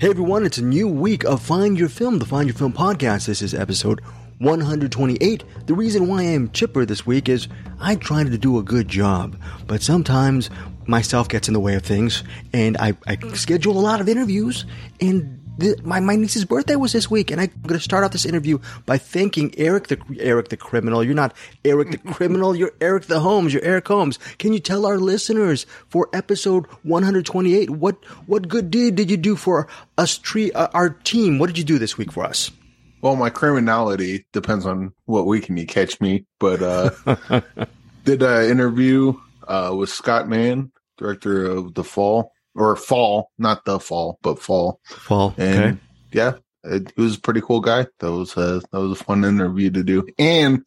Hey everyone, it's a new week of Find Your Film, the Find Your Film podcast. This is episode 128. The reason why I am chipper this week is I try to do a good job, but sometimes myself gets in the way of things, and I, I schedule a lot of interviews, and the, my, my niece's birthday was this week, and I'm going to start off this interview by thanking Eric the Eric the criminal. You're not Eric the criminal. You're Eric the Holmes. You're Eric Holmes. Can you tell our listeners for episode 128 what what good deed did you do for us tree uh, our team? What did you do this week for us? Well, my criminality depends on what weekend you catch me, but uh, did an interview uh, with Scott Mann, director of The Fall or Fall, not The Fall, but Fall. Fall. And okay. yeah, it, he was a pretty cool guy. That was a, that was a fun interview to do, and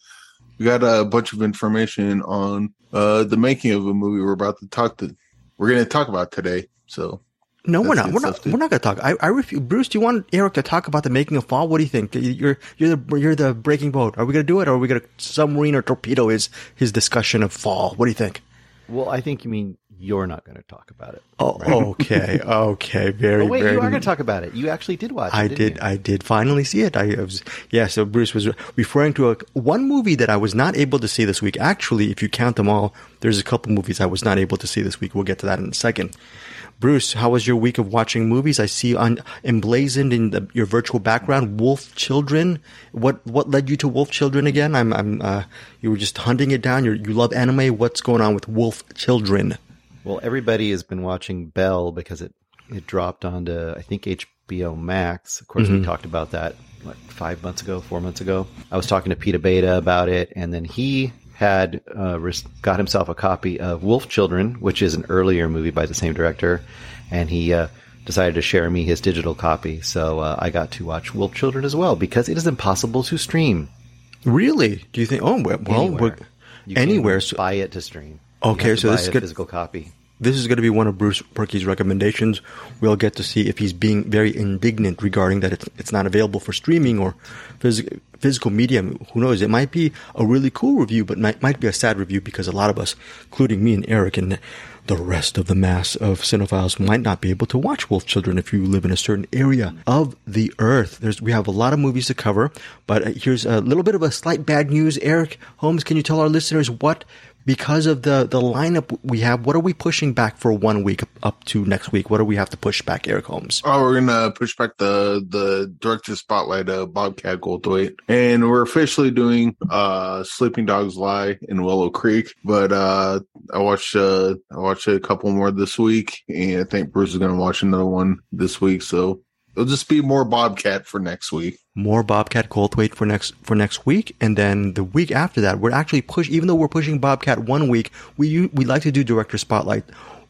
we got a bunch of information on uh, the making of a movie we're about to talk to. We're going to talk about today. So no, we're not. We're not. dude. We're not going to talk. I, I refuse. Bruce, do you want Eric to talk about the making of Fall? What do you think? You're you're the you're the breaking boat. Are we going to do it, or are we going to submarine or torpedo his his discussion of Fall? What do you think? Well, I think you mean you're not going to talk about it. Oh, okay, okay, very, Oh, wait, very. you are going to talk about it. You actually did watch it. I did. you? I did finally see it. I was yeah. So Bruce was referring to a one movie that I was not able to see this week. Actually, if you count them all, there's a couple movies I was not able to see this week. We'll get to that in a second. Bruce, how was your week of watching movies? I see on emblazoned in the, your virtual background, Wolf Children. What what led you to Wolf Children again? I'm I'm uh, you were just hunting it down. You you love anime. What's going on with Wolf Children? Well, everybody has been watching Belle because it it dropped onto I think HBO Max. Of course, we talked about that like five months ago, four months ago. I was talking to Peter Beta about it, and then he had uh, got himself a copy of Wolf Children, which is an earlier movie by the same director, and he. Uh, Decided to share me his digital copy, so uh, I got to watch Wolf Children as well because it is impossible to stream Really? Do you think? Oh well, anywhere. anywhere. So buy it to stream. Okay, so this is a good- physical copy. this is going to be one of Bruce Purkey's recommendations. We'll get to see if he's being very indignant regarding that it's, it's not available for streaming or phys- physical medium. Who knows? It might be a really cool review, but might, might be a sad review because a lot of us, including me and Eric and the rest of the mass of cinephiles, might not be able to watch Wolf Children if you live in a certain area of the earth. There's, we have a lot of movies to cover, but uh, here's a little bit of a slight bad news. Eric Holmes, can you tell our listeners what because of the the lineup we have, what are we pushing back for one week up to next week? What do we have to push back, Eric Holmes? Oh, we're gonna push back the the director spotlight of Bobcat Goldthwait, and we're officially doing uh Sleeping Dogs Lie in Willow Creek. But uh I watched uh I watched a couple more this week, and I think Bruce is gonna watch another one this week. So it'll just be more Bobcat for next week. More Bobcat Goldthwait for next for next week, and then the week after that, we're actually push. Even though we're pushing Bobcat one week, we we like to do director spotlight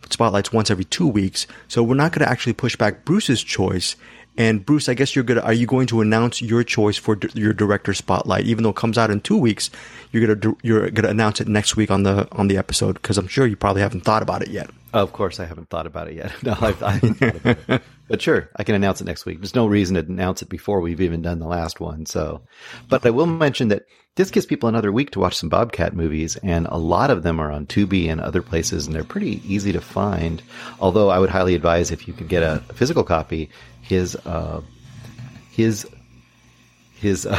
spotlights once every two weeks. So we're not going to actually push back Bruce's choice. And Bruce, I guess you're gonna are you going to announce your choice for d- your director spotlight, even though it comes out in two weeks? You're gonna do- you're gonna announce it next week on the on the episode because I'm sure you probably haven't thought about it yet. Of course, I haven't thought about it yet. No, I've, I haven't thought about it. But sure, I can announce it next week. There's no reason to announce it before we've even done the last one. So, but I will mention that this gives people another week to watch some Bobcat movies, and a lot of them are on Tubi and other places, and they're pretty easy to find. Although I would highly advise if you could get a physical copy, his uh, his his uh,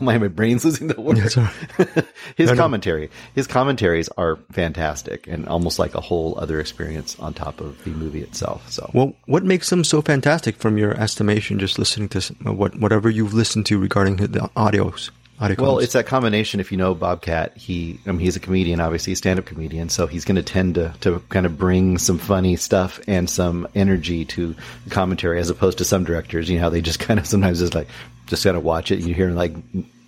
my my brain's losing the word. All his No, no. commentary, his commentaries are fantastic and almost like a whole other experience on top of the movie itself. So Well, what makes them so fantastic from your estimation? Just listening to what whatever you've listened to regarding the audios, audio. Well, it's that combination. If you know Bobcat, he, I mean, he's a comedian, obviously, a stand-up comedian, so he's going to tend to to kind of bring some funny stuff and some energy to the commentary, as opposed to some directors. You know how they just kind of sometimes just like just kind of watch it, and you hear him like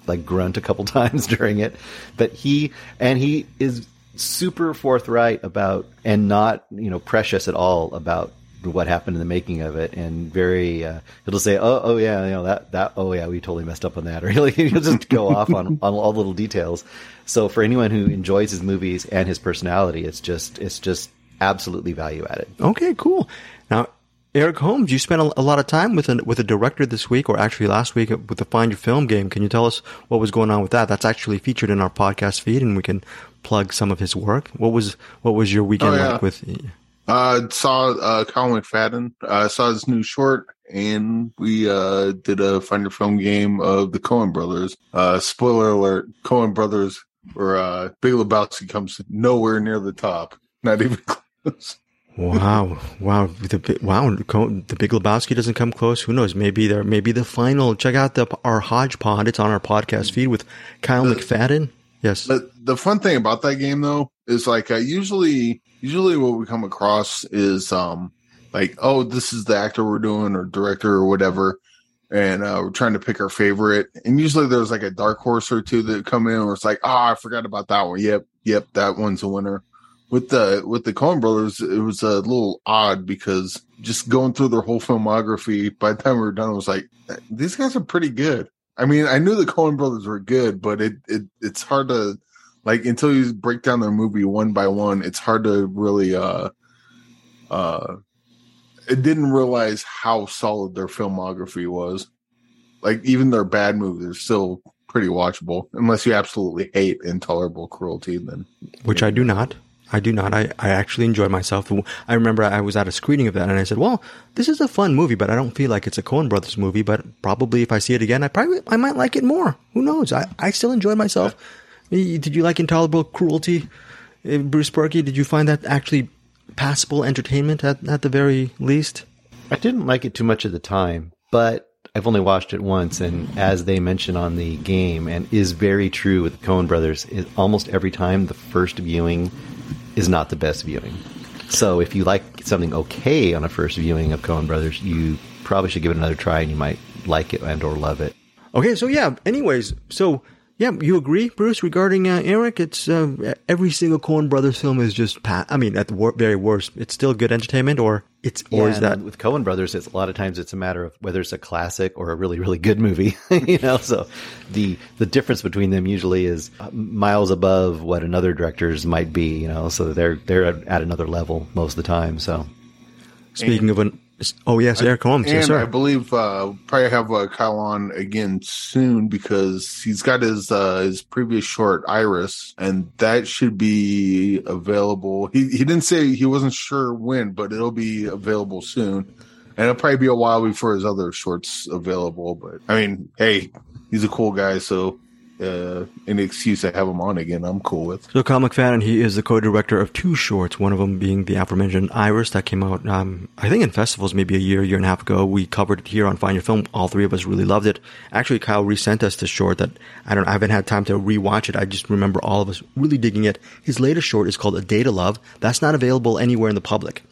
like grunt a couple times during it. But he and he is super forthright about and not you know precious at all about what happened in the making of it and very uh, he'll say oh oh yeah you know that that oh yeah we totally messed up on that or he'll, he'll just go off on on all the little details so for anyone who enjoys his movies and his personality it's just it's just absolutely value added okay, cool. Now, Eric Holmes, you spent a, a lot of time with a with a director this week, or actually last week with the Find Your Film game. Can you tell us what was going on with that? That's actually featured in our podcast feed, and we can plug some of his work. What was what was your weekend Oh, yeah. like with? Uh, saw uh, Colin McFadden. Uh, saw his new short, and we uh did a Find Your Film game of the Coen Brothers. Uh, spoiler alert: Coen Brothers or uh, Big Lebowski comes nowhere near the top. Not even close. Wow, wow, the wow, the Big Lebowski doesn't come close. Who knows? Maybe there, maybe the final. Check out the our Hodgepod. It's on our podcast feed with Kyle the, McFadden. Yes. The, the fun thing about that game though is like uh, usually, usually what we come across is um like oh this is the actor we're doing or director or whatever, and uh, we're trying to pick our favorite. And usually there's like a dark horse or two that come in where it's like oh I forgot about that one. Yep, yep, that one's a winner with the with the Coen brothers, it was a little odd because just going through their whole filmography, by the time we were done, it was like these guys are pretty good. I mean, I knew the Coen brothers were good, but it, it it's hard to like until you break down their movie one by one, it's hard to really uh uh it didn't realize how solid their filmography was. Like even their bad movies are still pretty watchable, unless you absolutely hate intolerable cruelty. Then, which I do not. I do not. I, I actually enjoy myself. I remember I was at a screening of that and I said, well, this is a fun movie, but I don't feel like it's a Coen Brothers movie, but probably if I see it again, I probably, I might like it more. Who knows? I, I still enjoy myself. Did you like Intolerable Cruelty? Uh, Bruce Purkey, did you find that actually passable entertainment at, at the very least? I didn't like it too much at the time, but I've only watched it once, and as they mention on the game, and is very true with the Coen Brothers, is almost every time the first viewing is not the best viewing. So if you like something okay on a first viewing of Coen Brothers, you probably should give it another try, and you might like it and or love it. Okay, so yeah. Anyways, so yeah, you agree, Bruce, regarding uh, Eric? It's uh, every single Coen Brothers film is just. Pa- I mean, at the wor- very worst, it's still good entertainment, or it's yeah, or is that with Coen Brothers? It's a lot of times it's a matter of whether it's a classic or a really really good movie. you know, so the the difference between them usually is uh, miles above what another director's might be. You know, so they're they're at another level most of the time. So speaking and, of an Oh yes, Eric Holmes. And yes, sir. I believe uh, probably have uh, Kyle on again soon because he's got his uh, his previous short Iris, and that should be available. He he didn't say he wasn't sure when, but it'll be available soon, and it'll probably be a while before his other shorts available. But I mean, hey, he's a cool guy, so uh, any excuse to have him on again, I'm cool with. So, Kyle McFadden, he is the co-director of two shorts. One of them being the aforementioned Iris that came out, um, I think, in festivals maybe a year, year and a half ago. We covered it here on Find Your Film. All three of us really loved it. Actually, Kyle resent us the short that I don't, I haven't had time to rewatch it. I just remember all of us really digging it. His latest short is called A Day to Love. That's not available anywhere in the public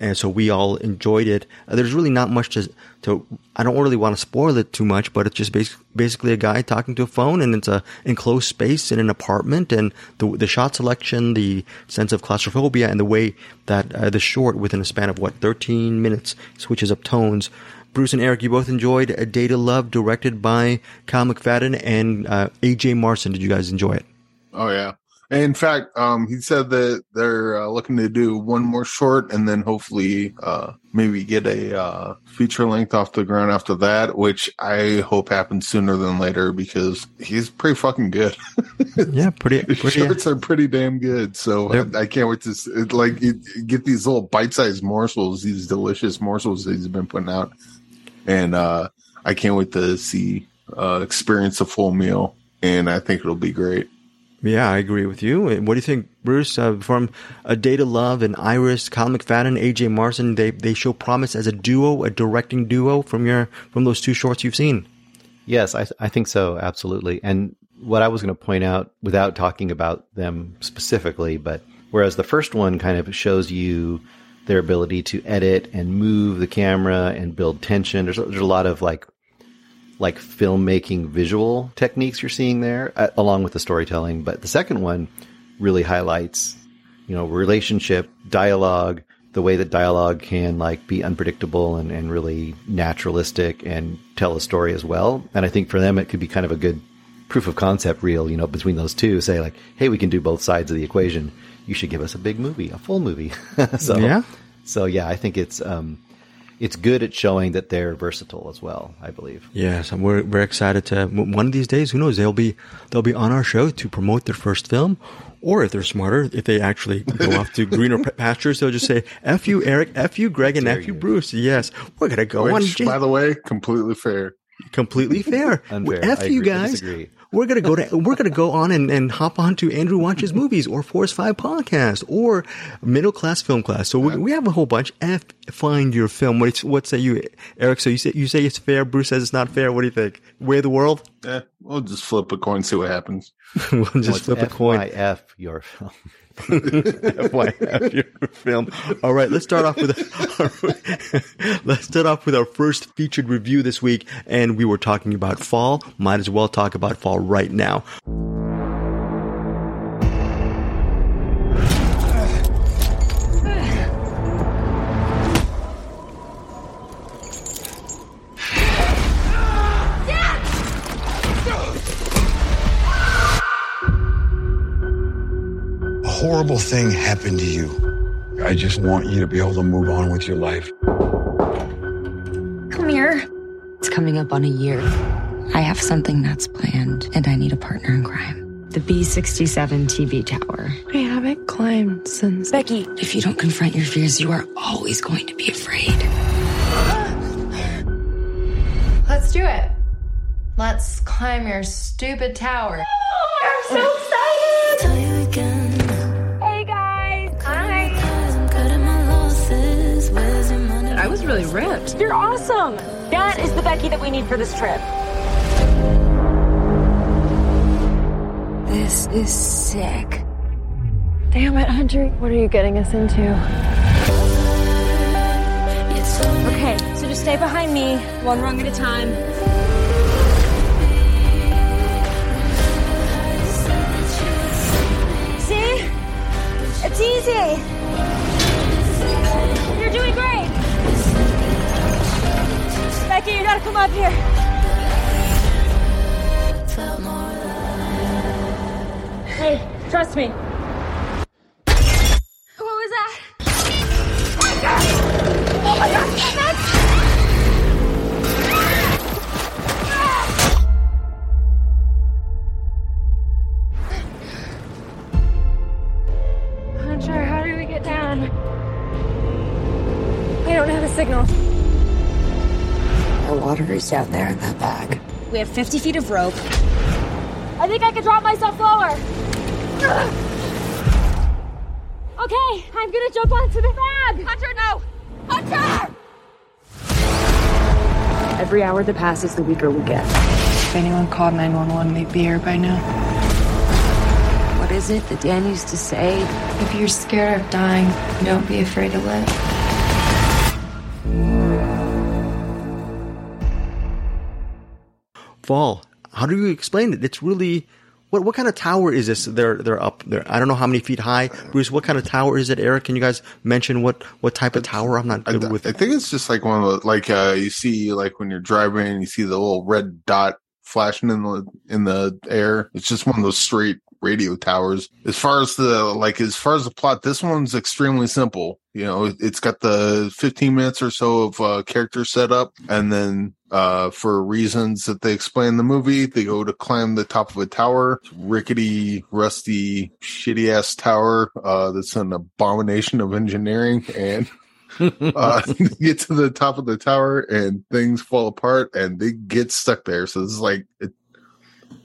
and so we all enjoyed it. Uh, there's really not much to to. I don't really want to spoil it too much, but it's just bas- basically a guy talking to a phone, and it's a enclosed space in an apartment, and the the shot selection, the sense of claustrophobia, and the way that uh, the short within a span of what 13 minutes switches up tones. Bruce and Eric, you both enjoyed A Day to Love, directed by Kyle McFadden and uh, A.J. Marson. Did you guys enjoy it? Oh yeah, in fact, um, he said that they're uh, looking to do one more short and then hopefully uh, maybe get a uh, feature length off the ground after that, which I hope happens sooner than later because he's pretty fucking good. yeah, pretty. His pretty shorts are pretty damn good. So I, I, can't wait to like get these little bite-sized morsels, these delicious morsels that he's been putting out, and uh, I can't wait to see uh, experience a full meal, and I think it'll be great. Yeah, I agree with you. What do you think, Bruce? Uh, from A Day to Love and Iris, Kyle McFadden, AJ Marson, they they show promise as a duo, a directing duo from your from those two shorts you've seen. Yes, I I think so, absolutely. And what I was going to point out, without talking about them specifically, but whereas the first one kind of shows you their ability to edit and move the camera and build tension. There's there's a lot of like like filmmaking visual techniques you're seeing there, uh, along with the storytelling. But the second one really highlights, you know, relationship, dialogue, the way that dialogue can like be unpredictable and, and really naturalistic and tell a story as well. And I think for them, it could be kind of a good proof of concept reel, you know, between those two, say like, hey, we can do both sides of the equation. You should give us a big movie, a full movie. so, yeah. So yeah, I think it's, um, it's good at showing that they're versatile as well. I believe. Yes, and we're we're excited to one of these days. Who knows? They'll be they'll be on our show to promote their first film, or if they're smarter, if they actually go off to greener pastures, they'll just say "F you, Eric," "F you, Greg," and "F you, Bruce." Yes, we're gonna go Which, on. by the way, completely fair. completely fair. Unfair. F I you agree. I guys. We're gonna go to we're gonna go on and, and hop on to Andrew watches movies or Force Five podcast or middle class film class. So we, we have a whole bunch. F find your film. What what say you, Eric? So you say you say it's fair. Bruce says it's not fair. What do you think? Way of the world. Yeah, we'll just flip a coin, see what happens. we'll just flip a coin. FYF your film. FYF your film. All right, let's start off with our, let's start off with our first featured review this week, and we were talking about fall. Might as well talk about fall right now. A horrible thing happened to you. I just want you to be able to move on with your life. Come here. It's coming up on a year. I have something that's planned, and I need a partner in crime. The B67 TV tower. I haven't climbed since. Becky, if you don't confront your fears, you are always going to be afraid. Let's do it. Let's climb your stupid tower. Really ripped. You're awesome! That is the Becky that we need for this trip. This is sick. Damn it, Hunter. What are you getting us into? Okay, so just stay behind me, one rung at a time. See? It's easy! Becky, you gotta come up here. Hey, trust me. We have 50 feet of rope. I think I can drop myself lower. Okay, I'm gonna jump onto the bag. Hunter, no! Hunter! Every hour that passes, the weaker we get. If anyone called 911, they'd be here by now. What is it that Dan used to say? If you're scared of dying, don't be afraid to live. Fall. How do you explain it? It's really what what kind of tower is this? They're they're up there. I don't know how many feet high. Bruce, what kind of tower is it? Eric, can you guys mention what what type of tower? I'm not I, good with I think it's just like one of the like uh you see like when you're driving and you see the little red dot flashing in the in the air. It's just one of those straight radio towers. As far as the like as far as the plot, this one's extremely simple. You know, it- it's got the 15 minutes or so of uh character setup and then uh for reasons that they explain in the movie, they go to climb the top of a tower, rickety, rusty, shitty ass tower uh that's an abomination of engineering and uh, get to the top of the tower and things fall apart and they get stuck there. So it's like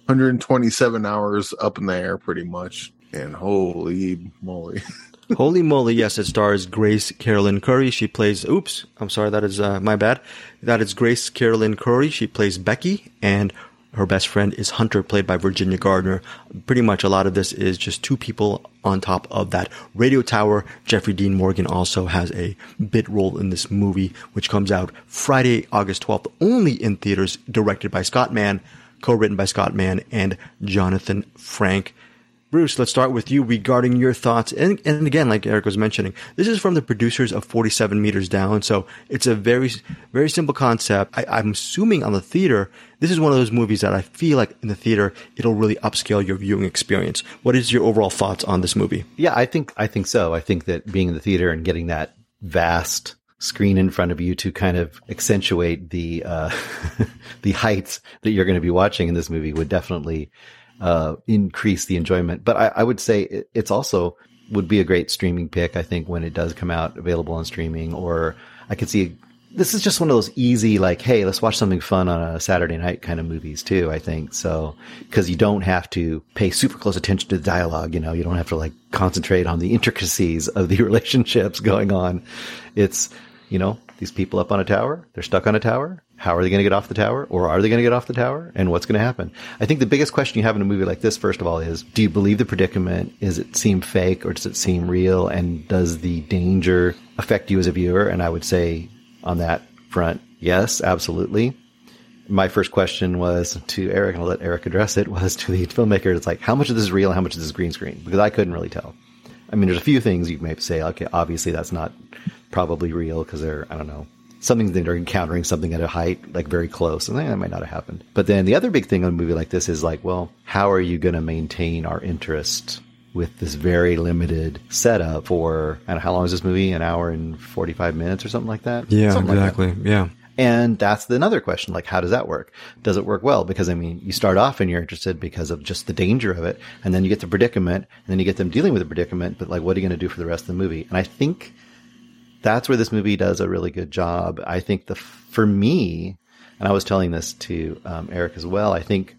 127 hours up in the air, pretty much. And holy moly. Holy moly, yes, it stars Grace Caroline Currey. She plays, oops, I'm sorry, that is uh, my bad. That is Grace Caroline Currey. She plays Becky, and her best friend is Hunter, played by Virginia Gardner. Pretty much a lot of this is just two people on top of that radio tower. Jeffrey Dean Morgan also has a bit role in this movie, which comes out Friday, August 12th, only in theaters, directed by Scott Mann, co-written by Scott Mann and Jonathan Frank. Bruce, let's start with you regarding your thoughts. And, and again, like Eric was mentioning, this is from the producers of 47 Meters Down. So it's a very, very simple concept. I, I'm assuming on the theater, this is one of those movies that I feel like in the theater, it'll really upscale your viewing experience. What is your overall thoughts on this movie? Yeah, I think I think so. I think that being in the theater and getting that vast screen in front of you to kind of accentuate the uh, the heights that you're going to be watching in this movie would definitely uh, increase the enjoyment. But I, I would say it, it's also would be a great streaming pick. I think when it does come out available on streaming, or I could see this is just one of those easy like, hey, let's watch something fun on a Saturday night kind of movies too. I think so because you don't have to pay super close attention to the dialogue. You know, you don't have to like concentrate on the intricacies of the relationships going on. It's you know these people up on a tower, they're stuck on a tower. How are they going to get off the tower, or are they going to get off the tower, and what's going to happen? I think the biggest question you have in a movie like this, first of all, is: Do you believe the predicament? Is it seem fake, or does it seem real? And does the danger affect you as a viewer? And I would say on that front, yes, absolutely. My first question was to Eric, and I'll let Eric address it, was to the filmmaker. It's like, how much of this is real and how much of this is green screen? Because I couldn't really tell. I mean, there's a few things you may say, okay, obviously that's not probably real because they're, I don't know, something that they're encountering something at a height like very close and that might not have happened. But then the other big thing on a movie like this is like, well, how are you going to maintain our interest with this very limited setup for, and how long is this movie? An hour and 45 minutes or something like that? Yeah, Something like that. exactly. yeah. And that's another question. Like, how does that work? Does it work well? Because I mean, you start off and you're interested because of just the danger of it. And then you get the predicament and then you get them dealing with the predicament. But like, what are you going to do for the rest of the movie? And I think that's where this movie does a really good job. I think the, for me, and I was telling this to um, Eric as well, I think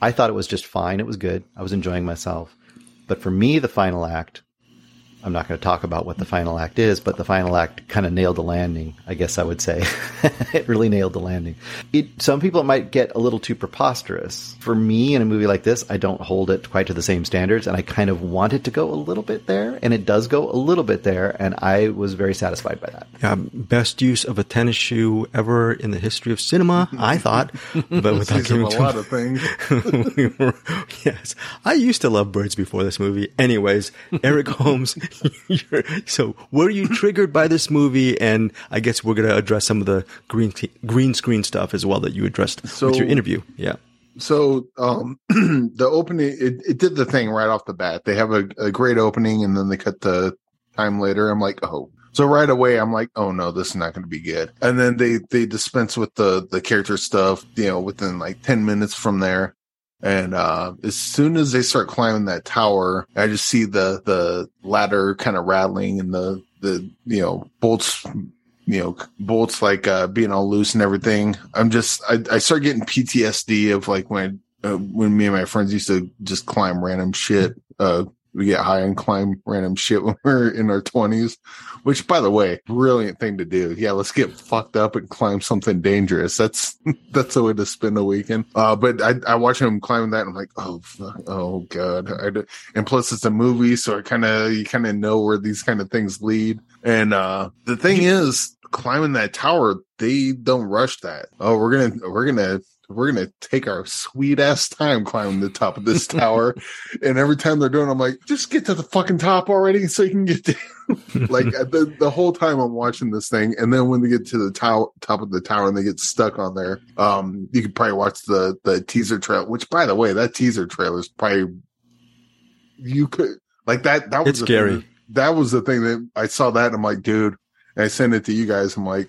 I thought it was just fine. It was good. I was enjoying myself. But for me, the final act, I'm not going to talk about what the final act is, but the final act kind of nailed the landing. I guess I would say it really nailed the landing. It, some people it might get a little too preposterous. For me, in a movie like this, I don't hold it quite to the same standards, and I kind of want it to go a little bit there, and it does go a little bit there, and I was very satisfied by that. Yeah, best use of a tennis shoe ever in the history of cinema, I thought. But without giving a lot of things. we were- yes, I used to love birds before this movie. Anyways, Eric Holmes, you're, so were you triggered by this movie? And I guess we're gonna address some of the green green screen stuff as well that you addressed So- with your interview. Yeah, So um the opening it, it did the thing right off the bat. They have a, a great opening and then they cut the time later. I'm like, oh. So right away I'm like, oh no, this is not gonna be good. And then they they dispense with the the character stuff, you know, within like ten minutes from there. And uh as soon as they start climbing that tower, I just see the the ladder kind of rattling and the the you know bolts you know bolts like uh being all loose and everything. I'm just i, I start getting ptsd of like when uh, when me and my friends used to just climb random shit uh we get high and climb random shit when we are in our 20s which by the way brilliant thing to do. Yeah let's get fucked up and climb something dangerous. That's that's the way to spend a weekend. Uh but i i watch him climbing that and i'm like oh fuck, oh god. I do, and plus it's a movie so i kind of you kind of know where these kind of things lead. And uh the thing is climbing that tower they don't rush that. Oh we're gonna we're gonna we're gonna take our sweet ass time climbing the top of this tower. And every time they're doing it, i'm like just get to the fucking top already so you can get down. Like uh, the, the whole time i'm watching this thing and then when they get to the tower top of the tower and they get stuck on there um you could probably watch the the teaser trail which by the way that teaser trailer is probably you could like that that was It's scary. that- that was the thing that i saw that and i'm like dude and i sent it to you guys. I'm like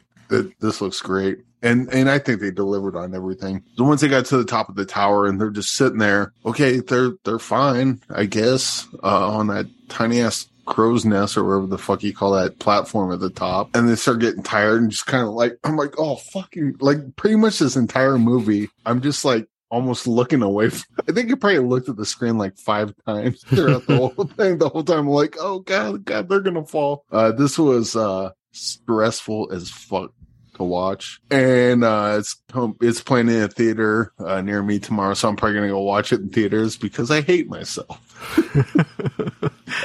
this looks great and and i think they delivered on everything. So once they got to the top of the tower and they're just sitting there okay they're they're fine i guess uh on that tiny ass crow's nest or whatever the fuck you call that platform at the top. And they start getting tired and just kind of like i'm like oh fucking like pretty much this entire movie i'm just like almost looking away from, i think you probably looked at the screen like five times throughout the whole thing the whole time. I'm like oh god god they're gonna fall. Uh this was uh stressful as fuck to watch. And uh it's it's playing in a theater uh, near me tomorrow so i'm probably gonna go watch it in theaters because i hate myself.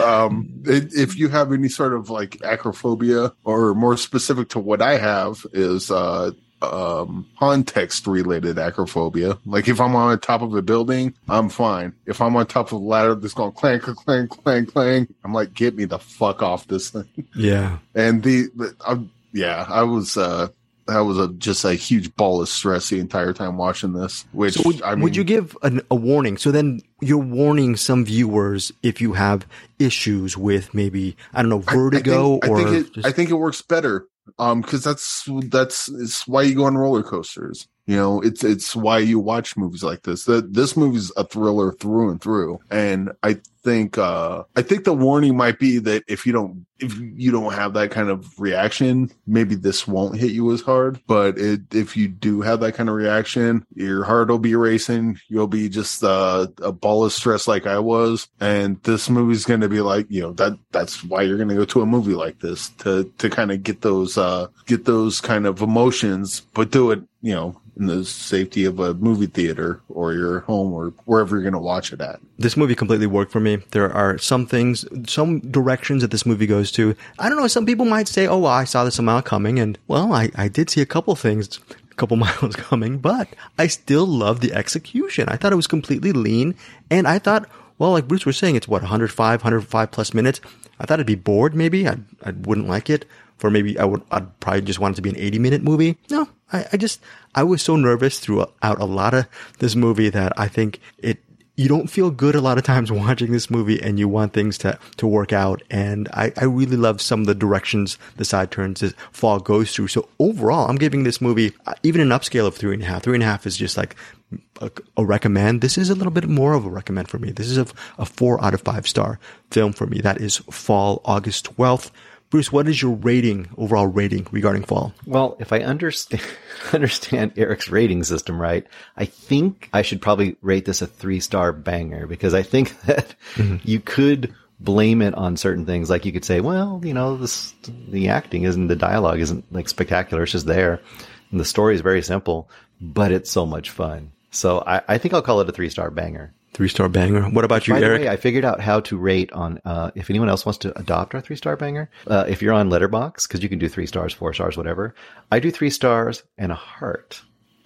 Um i- if you have any sort of like acrophobia or more specific to what i have is uh um context related acrophobia. Like if i'm on the top of a building i'm fine. If i'm on top of a ladder that's going clank clank clank clank i'm like get me the fuck off this thing. Yeah. and the, the yeah i was uh that was a just a huge ball of stress the entire time watching this which So would, i mean would you give an, a warning? So then you're warning some viewers if you have issues with maybe I don't know I- vertigo I think, or I think, it, just- I think it works better Um, because that's that's it's why you go on roller coasters. You know, it's it's why you watch movies like this. That this movie's a thriller through and through. And I think uh I think the warning might be that if you don't if you don't have that kind of reaction, maybe this won't hit you as hard. But it, if you do have that kind of reaction, your heart will be racing. You'll be just uh, a ball of stress like I was. And this movie's going to be like, you know, that that's why you're going to go to a movie like this to to kind of get those uh get those kind of emotions, but do it, you know, in the safety of a movie theater or your home or wherever you're going to watch it at. This movie completely worked for me. There are some things, some directions that this movie goes to. I don't know. Some people might say, "Oh, well, I saw this amount coming," and well, I I did see a couple things. A couple miles coming, but I still love the execution. I thought it was completely lean, and I thought, well, like Bruce was saying, it's what 105, 105 plus minutes. I thought I'd be bored. Maybe I I wouldn't like it. For maybe I would I'd probably just want it to be an 80 minute movie. No, I, I just I was so nervous throughout a lot of this movie that I think it you don't feel good a lot of times watching this movie and you want things to, to work out. And I, I really love some of the directions the side turns this fall goes through. So overall, I'm giving this movie uh, even an upscale of three and a half. Three and a half is just like a, a recommend. This is a little bit more of a recommend for me. This is a, a four out of five star film for me. That is fall, August 12th. Bruce, what is your rating, overall rating regarding Fall? Well, if I understand understand Eric's rating system right, I think I should probably rate this a three star banger because I think that mm-hmm. you could blame it on certain things. Like you could say, well, you know, this the acting isn't the dialogue isn't like spectacular. It's just there, and the story is very simple, but it's so much fun. So I, I think I'll call it a three star banger. Three star banger. What about you, By Eric? Way, I figured out how to rate on. Uh, if anyone else wants to adopt our three star banger, uh, if you're on Letterboxd, because you can do three stars, four stars, whatever. I do three stars and a heart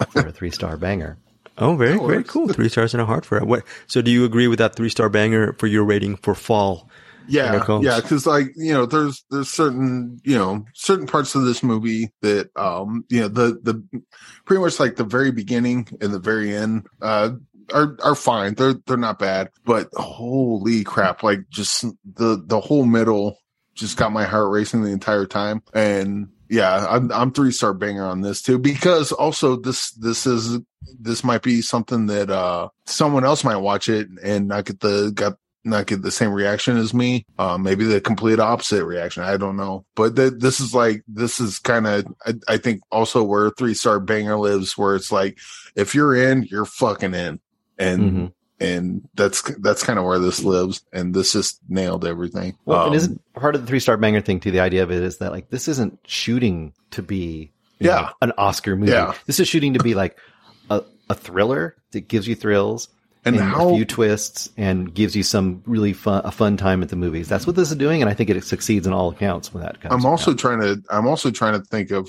for a three star banger. Oh, very very cool. Three stars and a heart for it. What? So, do you agree with that three star banger for your rating for Fall? Yeah, yeah, because like you know, there's there's certain you know certain parts of this movie that um you know the the pretty much like the very beginning and the very end uh are are fine. They're they're not bad, but holy crap! Like just the the whole middle just got my heart racing the entire time. And yeah, I'm I'm three star banger on this too because also this this is this might be something that uh someone else might watch it and not get the got not get the same reaction as me. Uh, maybe the complete opposite reaction. I don't know. But th- this is like, this is kind of, I, I, think also where three star banger lives, where it's like, if you're in, you're fucking in and mm-hmm. and that's that's kind of where this lives and this just nailed everything well um, it isn't part of the three star banger thing too the idea of it is that like this isn't shooting to be yeah know, an oscar movie yeah. this is shooting to be like a, a thriller that gives you thrills and, and how, a few twists and gives you some really fun a fun time at the movies. That's what this is doing, and I think it succeeds in all accounts with that. comes. I'm also trying to I'm also trying to think of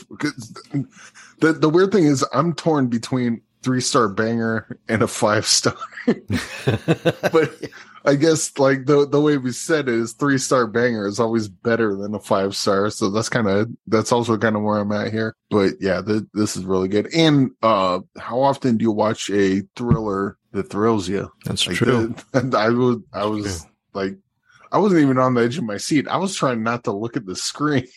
the the weird thing is I'm torn between three star banger and a five star. but I guess like the the way we said it is three star banger is always better than a five star. So that's kind of that's also kind of where I'm at here. But yeah, this is really good. And uh how often do you watch a thriller that thrills you? That's like true. The, I was I was like I wasn't even on the edge of my seat. I was trying not to look at the screen.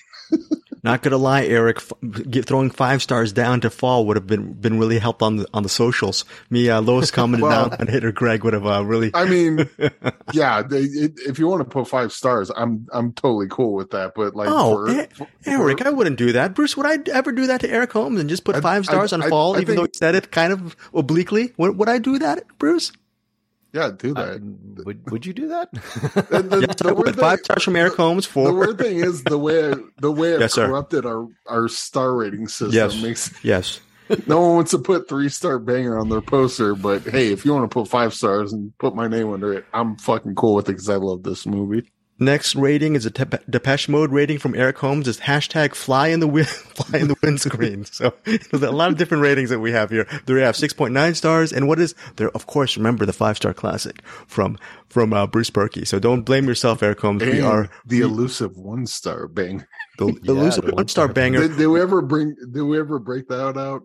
Not gonna lie, Eric, f- throwing five stars down to fall would have been been really helped on the on the socials. Me, uh, Lois commented well, down, and Hitter Greg would have uh, really. I mean, yeah, they, it, if you want to put five stars, I'm I'm totally cool with that. But like, oh, for, for, Eric, for, I wouldn't do that. Bruce, would I ever do that to Eric Holmes and just put five stars I, on I, fall, I, even think, though he said it kind of obliquely? Would, would I do that, Bruce? Yeah, do that. Uh, would Would you do that? the, the, yes, the thing, five stars from Eric Holmes. Four. The weird thing is the way the way it yes, corrupted our our star rating system yes. makes yes. no one wants to put three star banger on their poster, but hey, if you want to put five stars and put my name under it, I'm fucking cool with it because I love this movie. Next rating is a Dep- Depeche Mode rating from Eric Holmes. Is hashtag fly in the wind, fly in the windscreen. so there's a lot of different ratings that we have here. There we have 6.9 stars. And what is there? Of course, remember the five star classic from, from, uh, Bruce Purkey. So don't blame yourself, Eric Holmes. And we are the we, elusive one star banger. The, yeah, elusive one star banger. Did, did, we ever bring, did we ever break that out?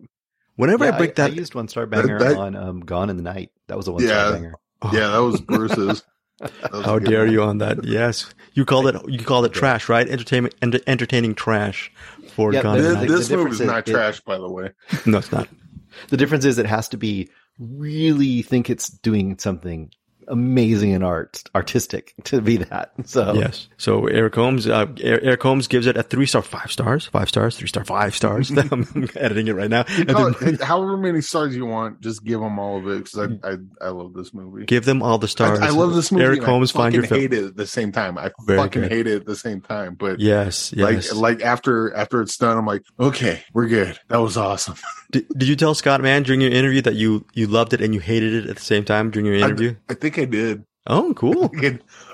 Whenever yeah, I break that, I used one star banger that, that, on, um, Gone in the Night. That was a one star yeah, banger. Yeah, that was Bruce's. That was a How dare one. you on that? Yes, you called it. You called it trash, right? Entertainment, ent- entertaining trash for Yeah, Gone This, Tonight. this difference movie's is not it- trash, by the way. No, it's not. The difference is it has to be really think it's doing something amazing and art artistic to be that. So Yes. So Eric Holmes, uh, Er- Eric Holmes gives it a three star, five stars, five stars, three star, five stars. I'm editing it right now. And Call then it- however many stars you want, just give them all of it because I, I I love this movie. give them all the stars. I, I love this movie. Eric and Holmes, I find your fucking film. hate it at the same time. I Very fucking good. hate it at the same time. But Yes, yes. like like after after it's done, I'm like, okay, we're good. That was awesome. did, did you tell Scott Mann during your interview that you you loved it and you hated it at the same time during your interview? I, I think I did. Oh, cool.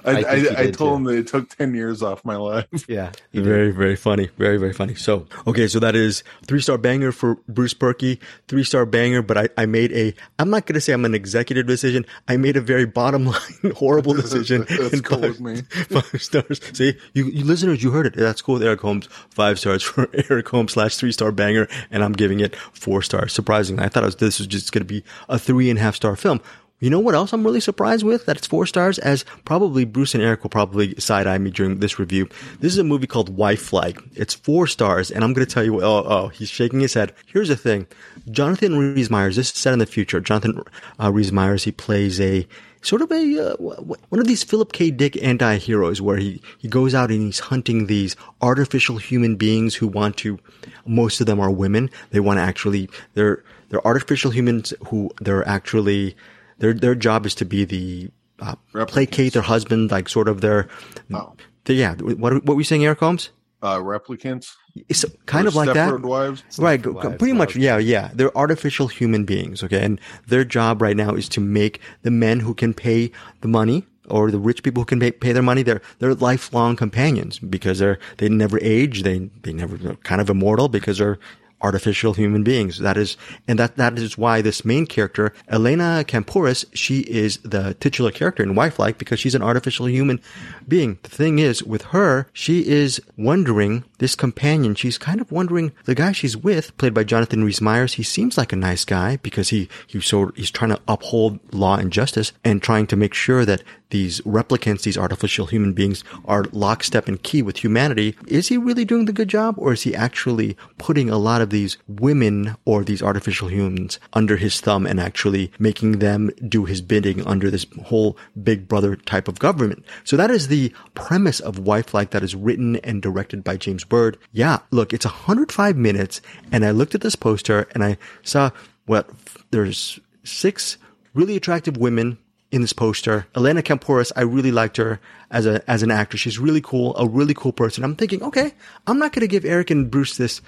I, I I, I, I told too. him that it took ten years off my life. yeah. you did. Very, very funny. Very, very funny. So, okay, so that is three star banger for Bruce Purkey, three star banger, but I, I made a, I'm not going to say I'm an executive decision. I made a very bottom line, horrible decision. That's cool five, with me. Five stars. See, you, you listeners, you heard it. That's cool with Eric Holmes. Five stars for Eric Holmes slash three star banger. And I'm giving it four stars. Surprisingly, I thought it was, this was just going to be a three and a half star film. You know what else I'm really surprised with? That it's four stars, as probably Bruce and Eric will probably side eye me during this review. This is a movie called Wifelike. It's four stars, and I'm going to tell you, oh, oh, he's shaking his head. Here's the thing. Jonathan Rhys Meyers, this is set in the future. Jonathan uh, Rhys Meyers, he plays a sort of a uh, one of these Philip K. Dick anti-heroes where he, he goes out and he's hunting these artificial human beings who want to most of them are women they want to actually they're they're artificial humans who they're actually their their job is to be the uh, placate their husband like sort of their Oh. the- yeah what what were you saying Eric Holmes Uh, replicants, it's kind Or of like that Wives. Right, wives, pretty much. wives. Yeah, yeah. They're artificial human beings. Okay, and their job right now is to make the men who can pay the money or the rich people who can pay, pay their money. They're they're lifelong companions because they're they never age. They they never they're kind of immortal because they're artificial human beings. That is, and that, that is why this main character, Elena Kampouris, she is the titular character in Wifelike because she's an artificial human being. The thing is, with her, she is wondering, this companion, she's kind of wondering, the guy she's with, played by Jonathan Rhys Meyers, he seems like a nice guy because he, he sort, he's trying to uphold law and justice and trying to make sure that these replicants, these artificial human beings are lockstep and key with humanity. Is he really doing the good job or is he actually putting a lot of these women or these artificial humans under his thumb and actually making them do his bidding under this whole big brother type of government? So that is the premise of Wifelike that is written and directed by James Bird. Yeah, look, it's 105 minutes and I looked at this poster and I saw what there's six really attractive women in this poster. Elena Kampouris, I really liked her as a as an actor. She's really cool, a really cool person. I'm thinking, okay, I'm not going to give Eric and Bruce this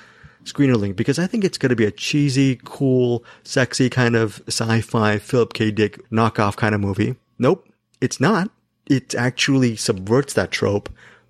screener link because I think it's going to be a cheesy, cool, sexy kind of sci-fi Philip K. Dick knockoff kind of movie. Nope, it's not. It actually subverts that trope.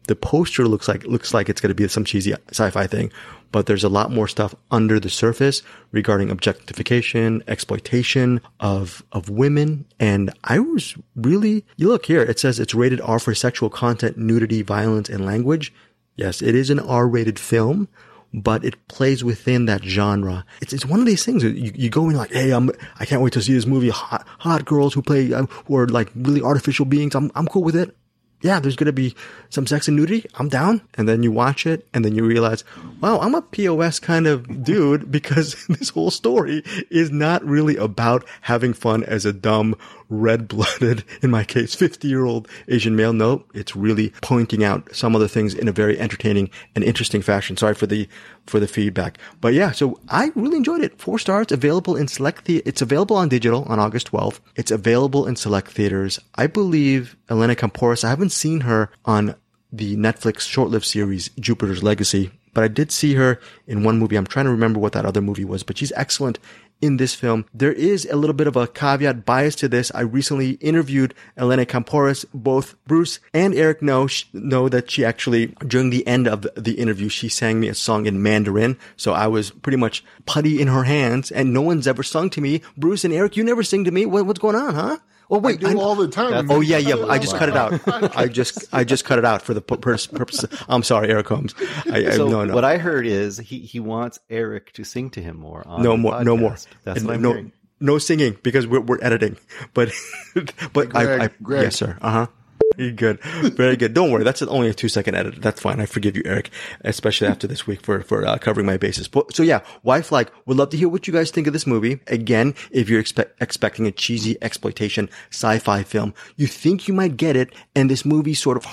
The poster looks like looks like it's going to be some cheesy sci-fi thing, but there's a lot more stuff under the surface regarding objectification, exploitation of of women, and I was really you look here. It says it's rated R for sexual content, nudity, violence, and language. Yes, it is an R-rated film, but it plays within that genre. It's it's one of these things. You, you go in like, hey, I'm I can't wait to see this movie. Hot hot girls who play uh, who are like really artificial beings. I'm I'm cool with it yeah, there's going to be some sex and nudity. I'm down. And then you watch it and then you realize, wow, I'm a POS kind of dude because this whole story is not really about having fun as a dumb, red blooded, in my case, 50 year old Asian male. No, it's really pointing out some of the things in a very entertaining and interesting fashion. Sorry for the, for the feedback. But yeah, so I really enjoyed it. Four stars available in select the, it's available on digital on August 12th. It's available in select theaters. I believe Elena Kampouris, I haven't seen her on the Netflix short-lived series Jupiter's Legacy, but I did see her in one movie. I'm trying to remember what that other movie was, but she's excellent in this film. There is a little bit of a caveat bias to this. I recently interviewed Elena Kampouris. Both Bruce and Eric know know that she actually during the end of the interview she sang me a song in Mandarin. So I was pretty much putty in her hands, and no one's ever sung to me. Bruce and Eric, you never sing to me. What, what's going on, huh? Oh wait, I do all the time. Oh yeah, yeah. I just cut it out. I just I just cut it out for the purpose. purpose. I'm sorry, Eric Holmes. I, I, no, no. what I heard is he, he wants Eric to sing to him more. On no the more, no more. That's And what I'm no, hearing. no singing because we're, we're editing. But but Greg, I, I Greg. yes sir. Uh huh. Very good. Very good. Don't worry. That's only a two second edit. That's fine. I forgive you, Eric, especially after this week for, for uh, covering my bases. But, so yeah, wife like, would love to hear what you guys think of this movie. Again, if you're expect, expecting a cheesy exploitation sci-fi film, you think you might get it. And this movie sort of,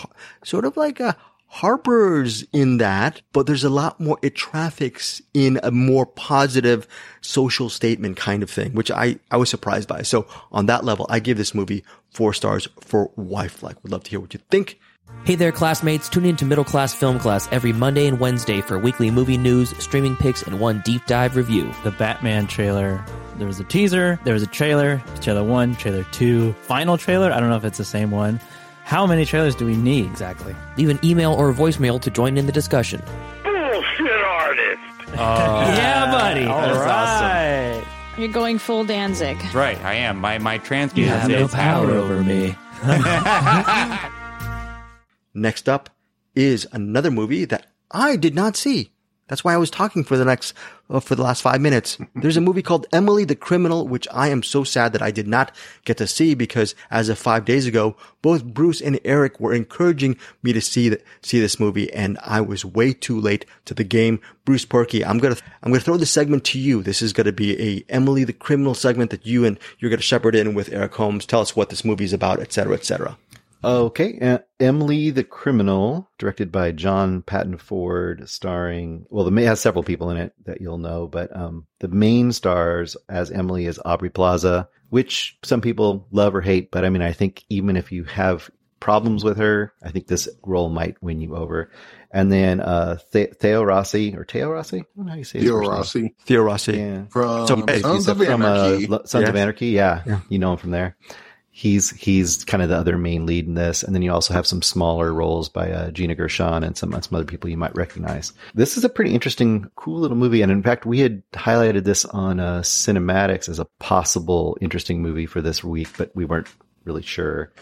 sort of like a, Harper's in that, but there's a lot more, it traffics in a more positive social statement kind of thing, which I, I was surprised by. So on that level, I give this movie four stars for wife like. Would love to hear what you think. Hey there, classmates. Tune in to Middle Class Film Class every Monday and Wednesday for weekly movie news, streaming picks, and one deep dive review. the Batman trailer. There was a teaser, there was a trailer, trailer one, trailer two, final trailer. I don't know if it's the same one. How many trailers do we need exactly? Leave an email or a voicemail to join in the discussion. Bullshit artist. Oh. yeah, buddy. All All right. right. You're going full Danzig. Right, I am. My my trans You have no power over me. Next up is another movie that I did not see. That's why I was talking for the next, uh, for the last five minutes. There's a movie called Emily the Criminal, which I am so sad that I did not get to see because as of five days ago, both Bruce and Eric were encouraging me to see that, see this movie and I was way too late to the game. Bruce Purkey, I'm gonna, I'm gonna throw this segment to you. This is gonna be a Emily the Criminal segment that you and you're gonna shepherd in with Eric Holmes. Tell us what this movie is about, et cetera, et cetera. Okay, uh, Emily the Criminal, directed by John Patton Ford, starring well, the it has several people in it that you'll know, but um, the main stars as Emily is Aubrey Plaza, which some people love or hate, but I mean, I think even if you have problems with her, I think this role might win you over. And then uh, The- Theo Rossi or Theo Rossi, I don't know how you say his Theo. Rossi Theo Rossi. Yeah. from So, hey, Sons of from uh, Anarchy. Lo- Sons of Anarchy. Yeah. Yeah. you know him from there. He's he's kind of the other main lead in this, and then you also have some smaller roles by uh, Gina Gershon and some some other people you might recognize. This is a pretty interesting, cool little movie, and in fact, we had highlighted this on uh, CinemAddicts as a possible interesting movie for this week, but we weren't really sure.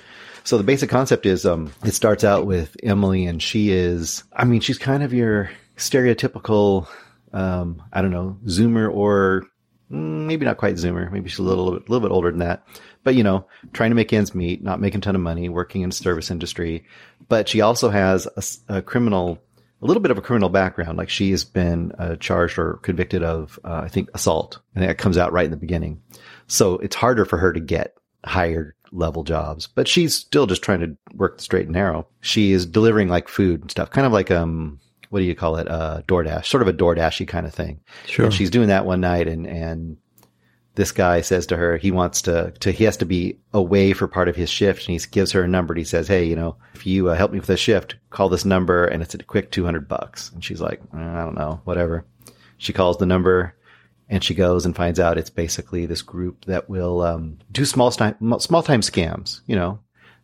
So the basic concept is, um, it starts out with Emily, and she is, I mean, she's kind of your stereotypical, um, I don't know, Zoomer or mm, maybe not quite Zoomer. Maybe she's a little, little bit older than that. But you know, trying to make ends meet, not making a ton of money, working in the service industry. But she also has a criminal, a little bit of a criminal background. Like she has been uh, charged or convicted of, uh, I think, assault, and that comes out right in the beginning. So it's harder for her to get higher level jobs, but she's still just trying to work the straight and narrow. She is delivering like food and stuff, kind of like, um, what do you call it? Uh, DoorDash, sort of a DoorDashy kind of thing. Sure. And she's doing that one night and, and this guy says to her, he wants to, to, he has to be away for part of his shift and he gives her a number and he says, Hey, you know, if you uh, help me with this shift, call this number and it's a quick 200 bucks. And she's like, "Uh, I don't know, whatever. She calls the number and she goes and finds out it's basically this group that will, um, do small time, small time scams. You know,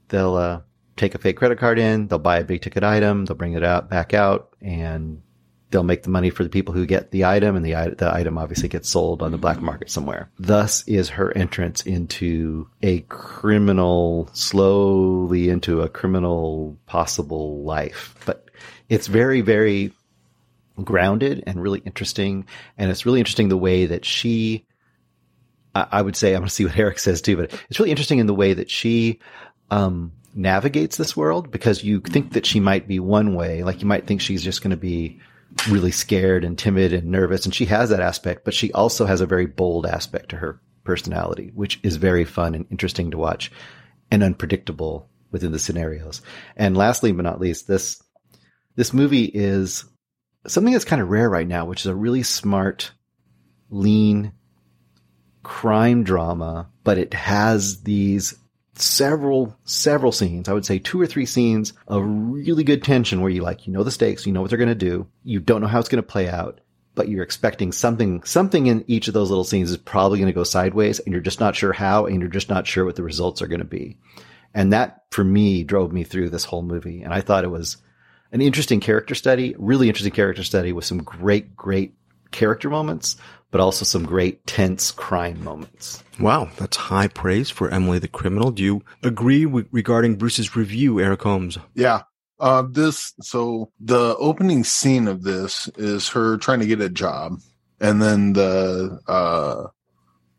they'll, uh, take a fake credit card in, they'll buy a big ticket item, they'll bring it out, back out and they'll make the money for the people who get the item and the, the item obviously gets sold on the black market somewhere. Thus is her entrance into a criminal, slowly into a criminal possible life. But it's very, very grounded and really interesting. And it's really interesting the way that she, I, I would say, I'm going to see what Eric says too, but it's really interesting in the way that she, um, navigates this world because you think that she might be one way. Like you might think she's just going to be really scared and timid and nervous. And she has that aspect, but she also has a very bold aspect to her personality, which is very fun and interesting to watch and unpredictable within the scenarios. And lastly, but not least, this, this movie is something that's kind of rare right now, which is a really smart, lean crime drama, but it has these several, several scenes. I would say two or three scenes of really good tension where you like, you know, the stakes, you know what they're going to do. You don't know how it's going to play out, but you're expecting something, something in each of those little scenes is probably going to go sideways and you're just not sure how and you're just not sure what the results are going to be. And that for me drove me through this whole movie. And I thought it was an interesting character study, really interesting character study with some great, great character moments, but also some great tense crime moments. Wow, that's high praise for Emily the Criminal. Do you agree with, regarding Bruce's review, Eric Holmes? Yeah. Uh, this, so the opening scene of this is her trying to get a job. And then the, uh,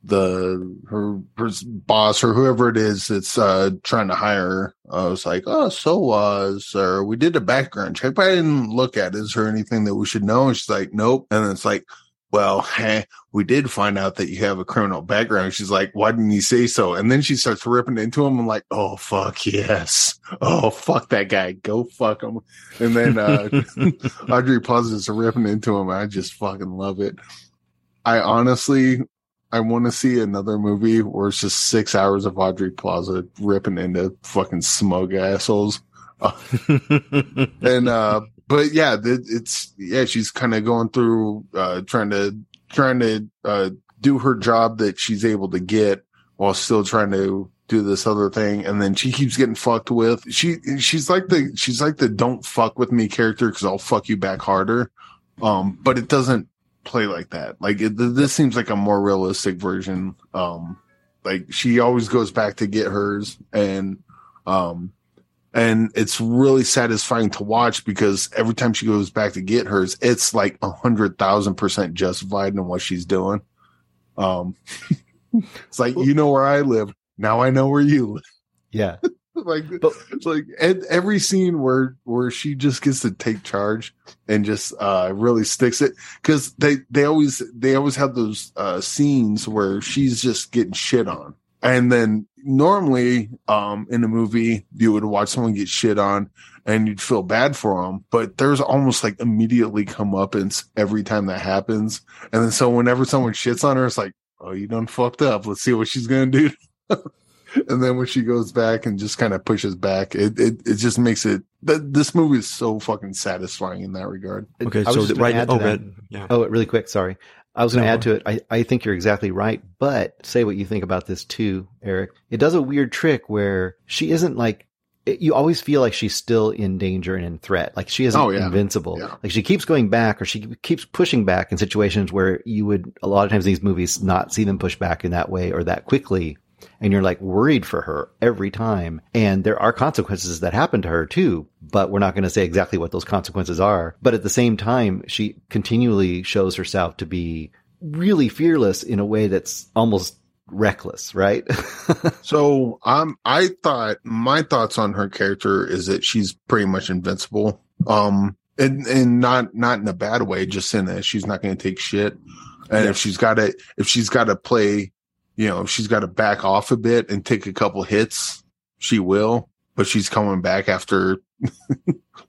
the her, her boss or whoever it is that's uh trying to hire her. I was like, oh, so uh, sir, we did a background check, but I didn't look at. It. Is there anything that we should know? And she's like, nope. And then it's like, well, hey, we did find out that you have a criminal background. She's like, why didn't you say so? And then she starts ripping into him. I'm like, oh, fuck yes. Oh, fuck that guy. Go fuck him. And then, uh, Audrey pauses ripping into him. I just fucking love it. I honestly, I want to see another movie where it's just six hours of Audrey Plaza ripping into fucking smug assholes. and, uh, but yeah, it's yeah, she's kind of going through uh, trying to trying to uh, do her job that she's able to get while still trying to do this other thing, and then she keeps getting fucked with. She she's like the she's like the don't fuck with me character because I'll fuck you back harder. Um, but it doesn't play like that. Like it, this seems like a more realistic version. Um, like she always goes back to get hers, and um, and it's really satisfying to watch because every time she goes back to get hers, it's like a hundred thousand percent justified in what she's doing. Um, it's like you know where I live now. I know where you live. Yeah, like but, it's like every scene where where she just gets to take charge and just uh really sticks it because they they always they always have those uh scenes where she's just getting shit on and then normally, um, in a movie, you would watch someone get shit on and you'd feel bad for them, but there's almost like immediately comeuppance every time that happens. And then so whenever someone shits on her, it's like, oh, you done fucked up. Let's see what she's going to do. and then when she goes back and just kind of pushes back, it, it, it just makes it, th- this movie is so fucking satisfying in that regard. Okay. So right now, oh, yeah. oh, really quick. Sorry. I was going to add to it. I, I think you're exactly right, but say what you think about this too, Eric. It does a weird trick where she isn't like, it, you always feel like she's still in danger and in threat. Like she isn't oh, yeah. invincible. Yeah. Like she keeps going back or she keeps pushing back in situations where you would, a lot of times in these movies, not see them push back in that way or that quickly and you're like worried for her every time. And there are consequences that happen to her too, but we're not going to say exactly what those consequences are. But at the same time, she continually shows herself to be really fearless in a way that's almost reckless, right? so um I thought my thoughts on her character is that she's pretty much invincible. Um and and not not in a bad way, just in that she's not gonna take shit. And yeah. if she's gotta if she's gotta play you know, she's got to back off a bit and take a couple hits, she will, but she's coming back after.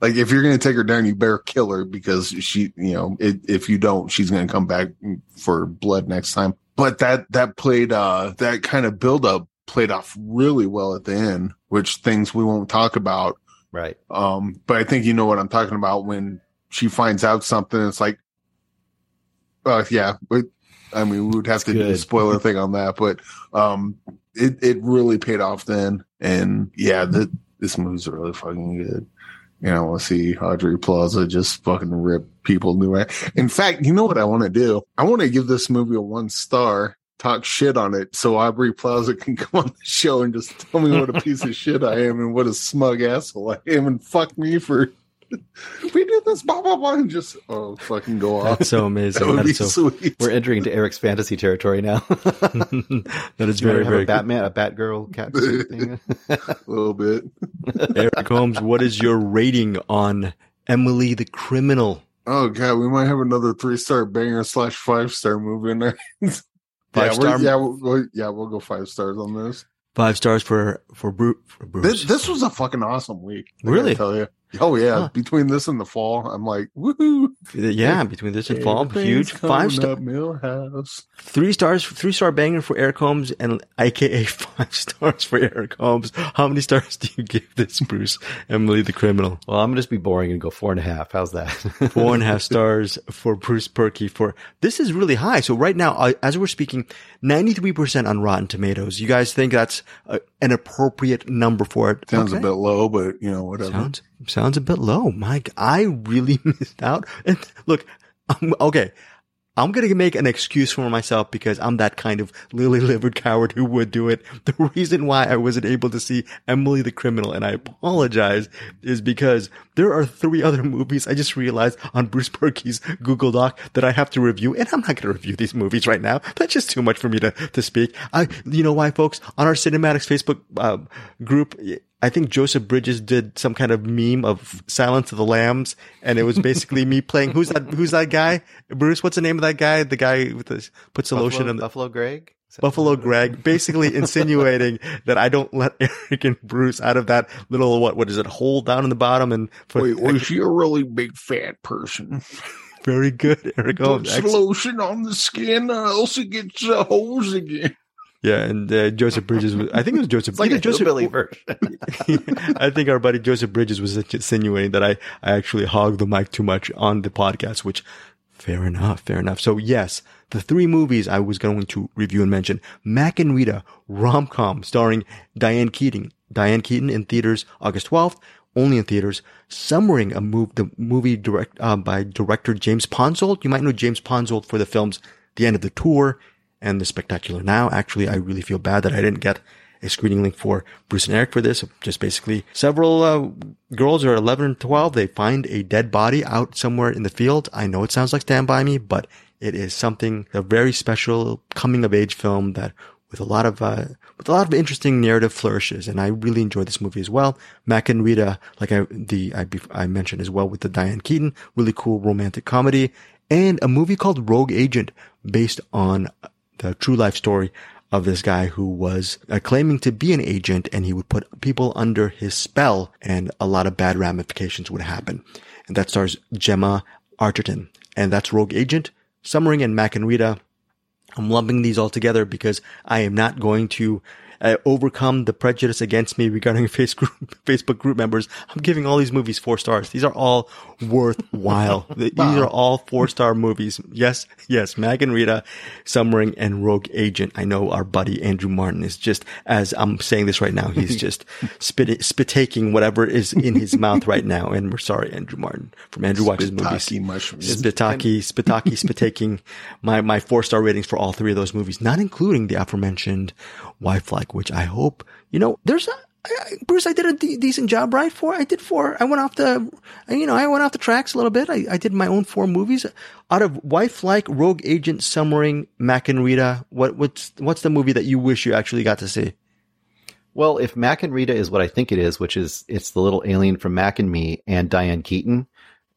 like, if you're going to take her down, you better kill her because she, you know, it, if you don't, she's going to come back for blood next time. But that, that played, uh, that kind of build up played off really well at the end, which things we won't talk about. Right. Um, but I think you know what I'm talking about when she finds out something. It's like, uh, yeah, but I mean, we would have to Good. do a spoiler thing on that, but um, it it really paid off then, and yeah, the, this movie's really fucking good. You know, I want to see Audrey Plaza just fucking rip people new. In fact, you know what I want to do? I want to give this movie a one star, talk shit on it, so Aubrey Plaza can come on the show and just tell me what a piece of shit I am and what a smug asshole I am, and fuck me for we did this, blah blah blah, and just oh fucking go off. That's so amazing. That That's so sweet. We're entering into Eric's fantasy territory now. that is very very a Batman, a Batgirl cat thing. a little bit. Eric Holmes, what is your rating on Emily the Criminal? Oh god, we might have another three star banger slash five star movie in there. five yeah, star. Yeah, we'll, yeah, we'll go five stars on this. Five stars for for, Bruce. For Bruce. This, this was a fucking awesome week. I really? Tell you. Oh yeah, huh. between this and the fall, I'm like, woohoo! Yeah, between this and fall, huge five star Millhouse. Three stars, three star banger for Eric Holmes, and AKA five stars for Eric Holmes. How many stars do you give this, Bruce? Emily the Criminal. Well, I'm gonna just be boring and go four and a half. How's that? four and a half stars for Bruce Purkey. For this is really high. So right now, uh, as we're speaking, 93 percent on Rotten Tomatoes. You guys think that's a, an appropriate number for it? Sounds okay. a bit low, but you know whatever. Sounds sounds a bit low. Mike, I really missed out. And look, um, okay, I'm going to make an excuse for myself because I'm that kind of lily livered coward who would do it. The reason why I wasn't able to see Emily the Criminal, and I apologize, is because there are three other movies I just realized on Bruce Purkey's Google Doc that I have to review, and I'm not going to review these movies right now. That's just too much for me to, to speak. I, you know why, folks? On our CinemAddicts Facebook uh, group, I think Joseph Bridges did some kind of meme of Silence of the Lambs, and it was basically me playing. Who's that? Who's that guy? Bruce, what's the name of that guy? The guy with the puts the Buffalo, lotion in the Buffalo Greg. Buffalo Greg, basically insinuating that I don't let Eric and Bruce out of that little what what is it hole down in the bottom and for, Wait, was she a really big fat person? very good, Eric. Oh, Put lotion on the skin, or else it gets uh, holes again. Yeah, and uh, Joseph Bridges was, I think it was Joseph. It's like a Joseph, hillbilly version. I think our buddy Joseph Bridges was insinuating that I, I actually hog the mic too much on the podcast, which fair enough, fair enough. So yes, the three movies I was going to review and mention, Mac and Rita, rom-com starring Diane Keaton, Diane Keaton in theaters August 12th, only in theaters. Summering a move, the movie direct, uh, by director James Ponsoldt. You might know James Ponsoldt for the films The End of the Tour and The Spectacular Now. Actually, I really feel bad that I didn't get a screening link for Bruce and Eric for this. Just basically several uh, girls are 11 and 12. They find a dead body out somewhere in the field. I know it sounds like Stand By Me, but it is something, a very special coming of age film that with a lot of, uh, with a lot of interesting narrative flourishes. And I really enjoyed this movie as well. Mac and Rita, like I, the, I, I mentioned as well with the Diane Keaton, really cool romantic comedy and a movie called Rogue Agent based on the true life story of this guy who was uh, claiming to be an agent and he would put people under his spell and a lot of bad ramifications would happen. And that stars Gemma Arterton. And that's Rogue Agent, Summering and Mac and Rita. I'm lumping these all together because I am not going to uh, overcome the prejudice against me regarding face group, Facebook group members. I'm giving all these movies four stars. These are all worthwhile. These are all four star movies. Yes, yes. Mag and Rita, Summering, and Rogue Agent. I know our buddy Andrew Martin is just, as I'm saying this right now, he's just spit, spit taking whatever is in his mouth right now. And we're sorry, Andrew Martin, from Andrew Watches Movies. Mushrooms. Spitaki, Spitaki, Spitaking, my, my four star ratings for all three of those movies, not including the aforementioned Wifelike, which I hope, you know, there's a, I, Bruce, I did a de- decent job, right? For I did four. I went off the, you know, I went off the tracks a little bit. I, I did my own four movies out of Wifelike, Rogue Agent, Summering, Mac and Rita. What what's what's the movie that you wish you actually got to see? Well, if Mac and Rita is what I think it is, which is it's the little alien from Mac and Me and Diane Keaton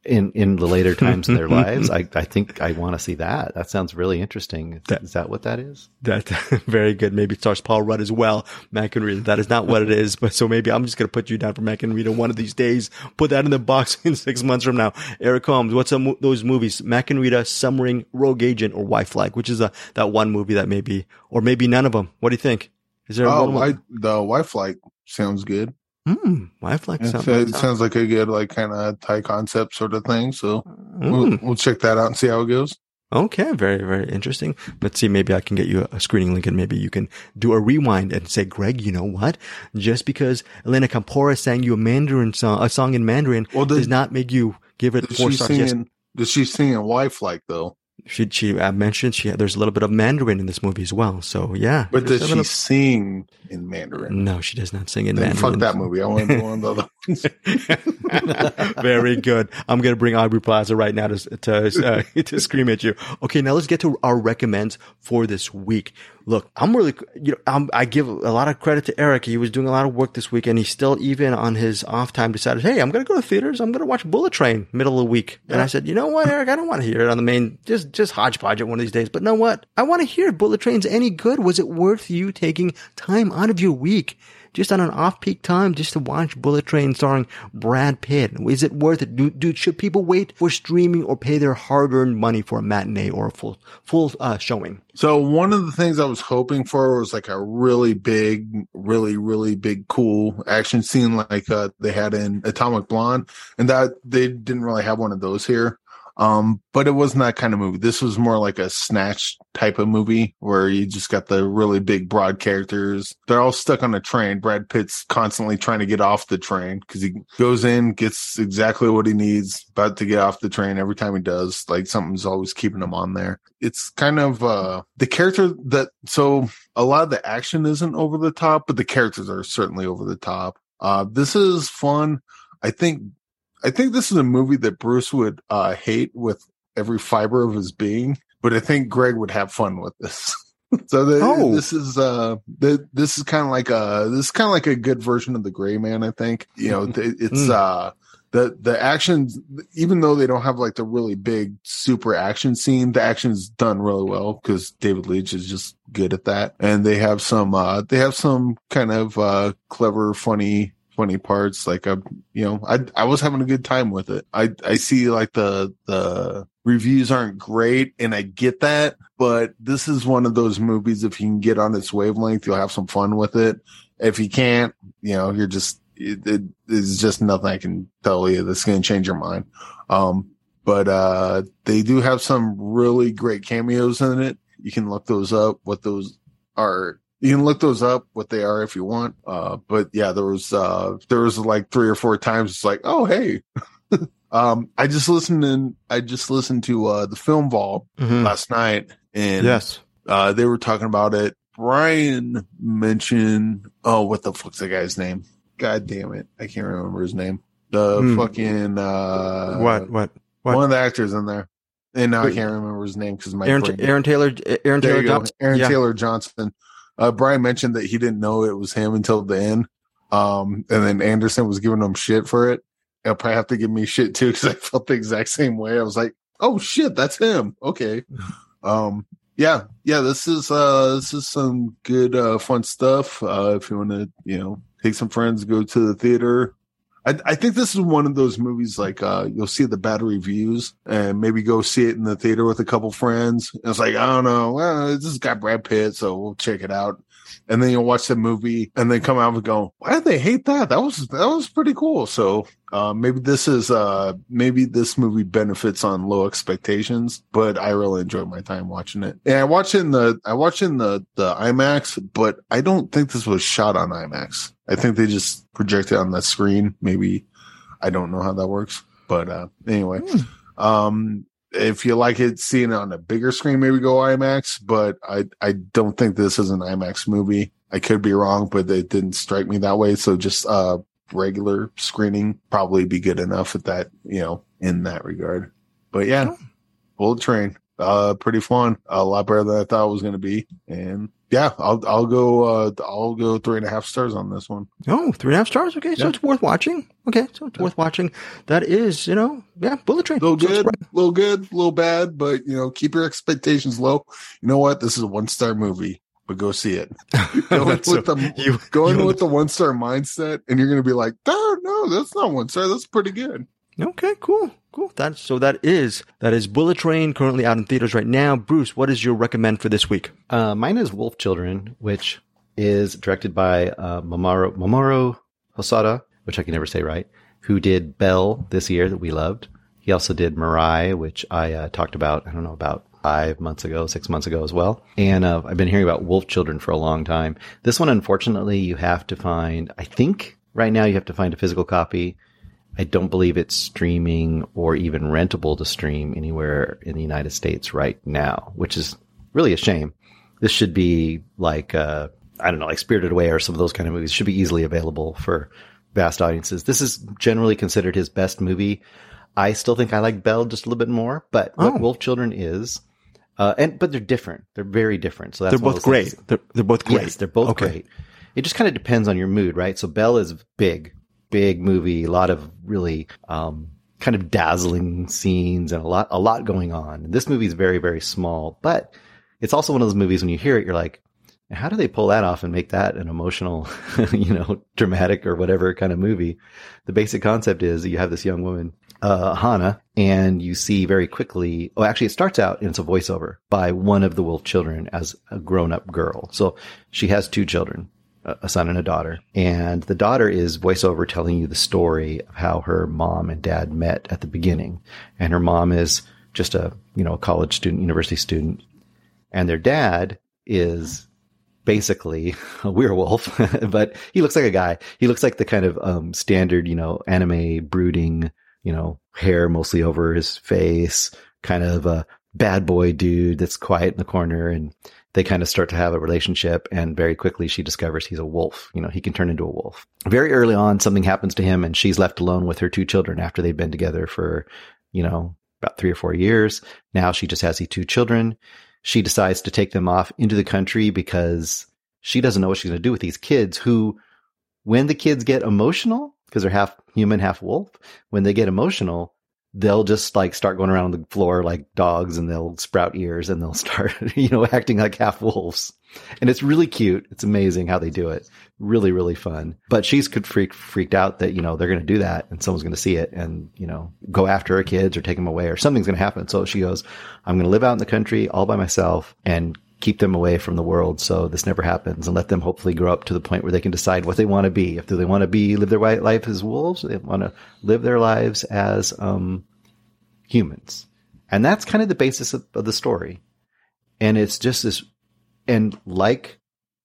in in the later times in their lives, I I think I want to see that. That sounds really interesting. Is that, is that what that is? That very good. Maybe it stars Paul Rudd as well. Mac and Rita. That is not what it is. But so maybe I'm just gonna put you down for Mac and Rita one of these days. Put that in the box in six months from now. Eric Holmes, what's some those movies? Mac and Rita, Summering, Rogue Agent, or Wifelike, which is a that one movie that maybe or maybe none of them. What do you think? Is there Oh, one? I, the Wifelike sounds good. Mm, Wifelike It, sounds- it sounds like a good like kind of Thai concept sort of thing. So we'll, Mm. we'll check that out and see how it goes. Okay, very, very interesting. Let's see, maybe I can get you a screening link and maybe you can do a rewind and say, Greg, you know what? Just because Elena Kampouris sang you a Mandarin song, a song in Mandarin does not make you give it four stars. sing Yes, does she sing in Wifelike though? She, she uh, mentioned she, there's a little bit of Mandarin in this movie as well. So yeah. But does she little- sing in Mandarin? No, she does not sing in Then Mandarin. fuck that movie. I want to do one of the other. Very good. I'm going to bring Aubrey Plaza right now to to uh, to scream at you. Okay, now let's get to our recommends for this week. Look, I'm really, you know, I'm, I give a lot of credit to Eric. He was doing a lot of work this week, and he still, even on his off time, decided, hey, I'm going to go to theaters. I'm going to watch Bullet Train middle of the week. And I said, you know what, Eric, I don't want to hear it on the main. Just just hodgepodge it one of these days. But know what? I want to hear if Bullet Train's any good. Was it worth you taking time out of your week? Just on an off-peak time just to watch Bullet Train starring Brad Pitt? Is it worth it? Do, do should people wait for streaming or pay their hard-earned money for a matinee or a full full uh, showing? So one of the things I was hoping for was like a really big, really, really big, cool action scene like uh, they had in Atomic Blonde, and that they didn't really have one of those here. Um, but it wasn't that kind of movie. This was more like a snatch type of movie where you just got the really big, broad characters. They're all stuck on a train. Brad Pitt's constantly trying to get off the train because he goes in, gets exactly what he needs, about to get off the train. Every time he does, like something's always keeping him on there. It's kind of, uh, the character that, so a lot of the action isn't over the top, but the characters are certainly over the top. Uh, this is fun. I think I think this is a movie that Bruce would uh, hate with every fiber of his being, but I think Greg would have fun with this. so the, Oh. this is uh the, this is kind of like a this is kind of like a good version of the Gray Man. I think you know it's Mm. uh the the actions even though they don't have like the really big super action scene the action's done really well because David Leitch is just good at that and they have some uh they have some kind of uh clever funny funny parts like uh you know i i was having a good time with it i i see like the the reviews aren't great and i get that but this is one of those movies if you can get on its wavelength you'll have some fun with it if you can't you know you're just it, it is just nothing I can tell you that's going to change your mind. Um, but, uh, they do have some really great cameos in it. You can look those up, what those are. You can look those up, what they are if you want. Uh, but yeah, there was, uh, there was like three or four times it's like, oh, hey. um, I just listened in, I just listened to, uh, the film vault Mhm. last night and Yes. uh, they were talking about it. Brian mentioned, oh, what the fuck's the guy's name? God damn it. I can't remember his name. The Hmm. fucking, uh, what? What? What? One of the actors in there. And now I can't remember his name because my Aaron, Aaron Taylor. Aaron Taylor you go. Johnson. Aaron Yeah. Taylor Johnson. Uh, Brian mentioned that he didn't know it was him until the end. Um, and then Anderson was giving him shit for it. He'll probably have to give me shit too because I felt the exact same way. I was like, oh shit, that's him. Okay. Um, yeah, yeah, this is, uh, this is some good, uh, fun stuff. Uh, if you want to, you know, take some friends, go to the theater. I, I think this is one of those movies like uh you'll see the bad reviews and maybe go see it in the theater with a couple friends. And it's like, I don't know, well, this got Brad Pitt, so we'll check it out. And then you'll watch the movie and then come out and go, why did they hate that? That was that was pretty cool. So uh maybe this is uh maybe this movie benefits on low expectations, but I really enjoyed my time watching it. And I watched in the I watched in the the IMAX, but I don't think this was shot on IMAX. I think they just projected on the screen. Maybe I don't know how that works, but uh anyway, um if you like it seeing it on a bigger screen, maybe go IMAX, but I I don't think this is an IMAX movie. I could be wrong, but it didn't strike me that way. So just uh regular screening probably be good enough at that, you know, in that regard. But yeah, Bullet Train, uh pretty fun. A lot better than I thought it was gonna be. And yeah, I'll I'll go uh I'll go three and a half stars on this one. Oh, three and a half stars. Okay, so Yeah. it's worth watching. Okay, so it's worth watching. That is, you know, yeah, Bullet Train. little So good, right. little good, little bad, but you know, keep your expectations low. You know what? This is a one star movie, but go see it. Going So with the you- go in you- with the one star mindset, and you're gonna be like, no, no, that's not one star. That's pretty good. Okay, cool, cool. That so that is that is Bullet Train currently out in theaters right now. Bruce, what is your recommend for this week? Uh, mine is Wolf Children, which is directed by uh, Mamoru, Mamoru Hosoda, which I can never say right, who did Belle this year that we loved. He also did Mirai, which I uh, talked about, I don't know, about five months ago, six months ago as well. And uh, I've been hearing about Wolf Children for a long time. This one, unfortunately, you have to find, I think right now you have to find a physical copy. I don't believe it's streaming or even rentable to stream anywhere in the United States right now, which is really a shame. This should be like, uh, I don't know, like Spirited Away or some of those kind of movies should be easily available for vast audiences. This is generally considered his best movie. I still think I like Belle just a little bit more, but Oh. what Wolf Children is, uh, and, but they're different. They're very different. So that's They're both great. They're, they're both great. Yes, they're both Okay. great. It just kind of depends on your mood, right? So Belle is big, big movie, a lot of really um, kind of dazzling scenes and a lot, a lot going on. This movie is very, very small, but it's also one of those movies when you hear it, you're like, how do they pull that off and make that an emotional, you know, dramatic or whatever kind of movie? The basic concept is you have this young woman, uh, Hannah, and you see very quickly, oh, actually it starts out and it's a voiceover by one of the wolf children as a grown up girl. So she has two children a son and a daughter. And the daughter is voiceover telling you the story of how her mom and dad met at the beginning. And her mom is just a, you know, a college student, university student. And their dad is basically a werewolf, but he looks like a guy. He looks like the kind of um, standard, you know, anime brooding, you know, hair mostly over his face, kind of a bad boy dude that's quiet in the corner. And they kind of start to have a relationship. And very quickly she discovers he's a wolf. You know, he can turn into a wolf. Very early on, something happens to him and she's left alone with her two children after they've been together for, you know, about three or four years. Now she just has these two children she decides to take them off into the country because she doesn't know what she's going to do with these kids who, when the kids get emotional, because they're half human, half wolf, when they get emotional, they'll just like start going around the floor like dogs and they'll sprout ears and they'll start, you know, acting like half wolves. And it's really cute. It's amazing how they do it. Really, really fun. But she's could freak, freaked out that, you know, they're going to do that and someone's going to see it and, you know, go after her kids or take them away or something's going to happen. So she goes, I'm going to live out in the country all by myself and keep them away from the world so this never happens and let them hopefully grow up to the point where they can decide what they want to be. If do they want to be, live their life as wolves, they want to live their lives as, um, humans. And that's kind of the basis of, of the story. And it's just this, and like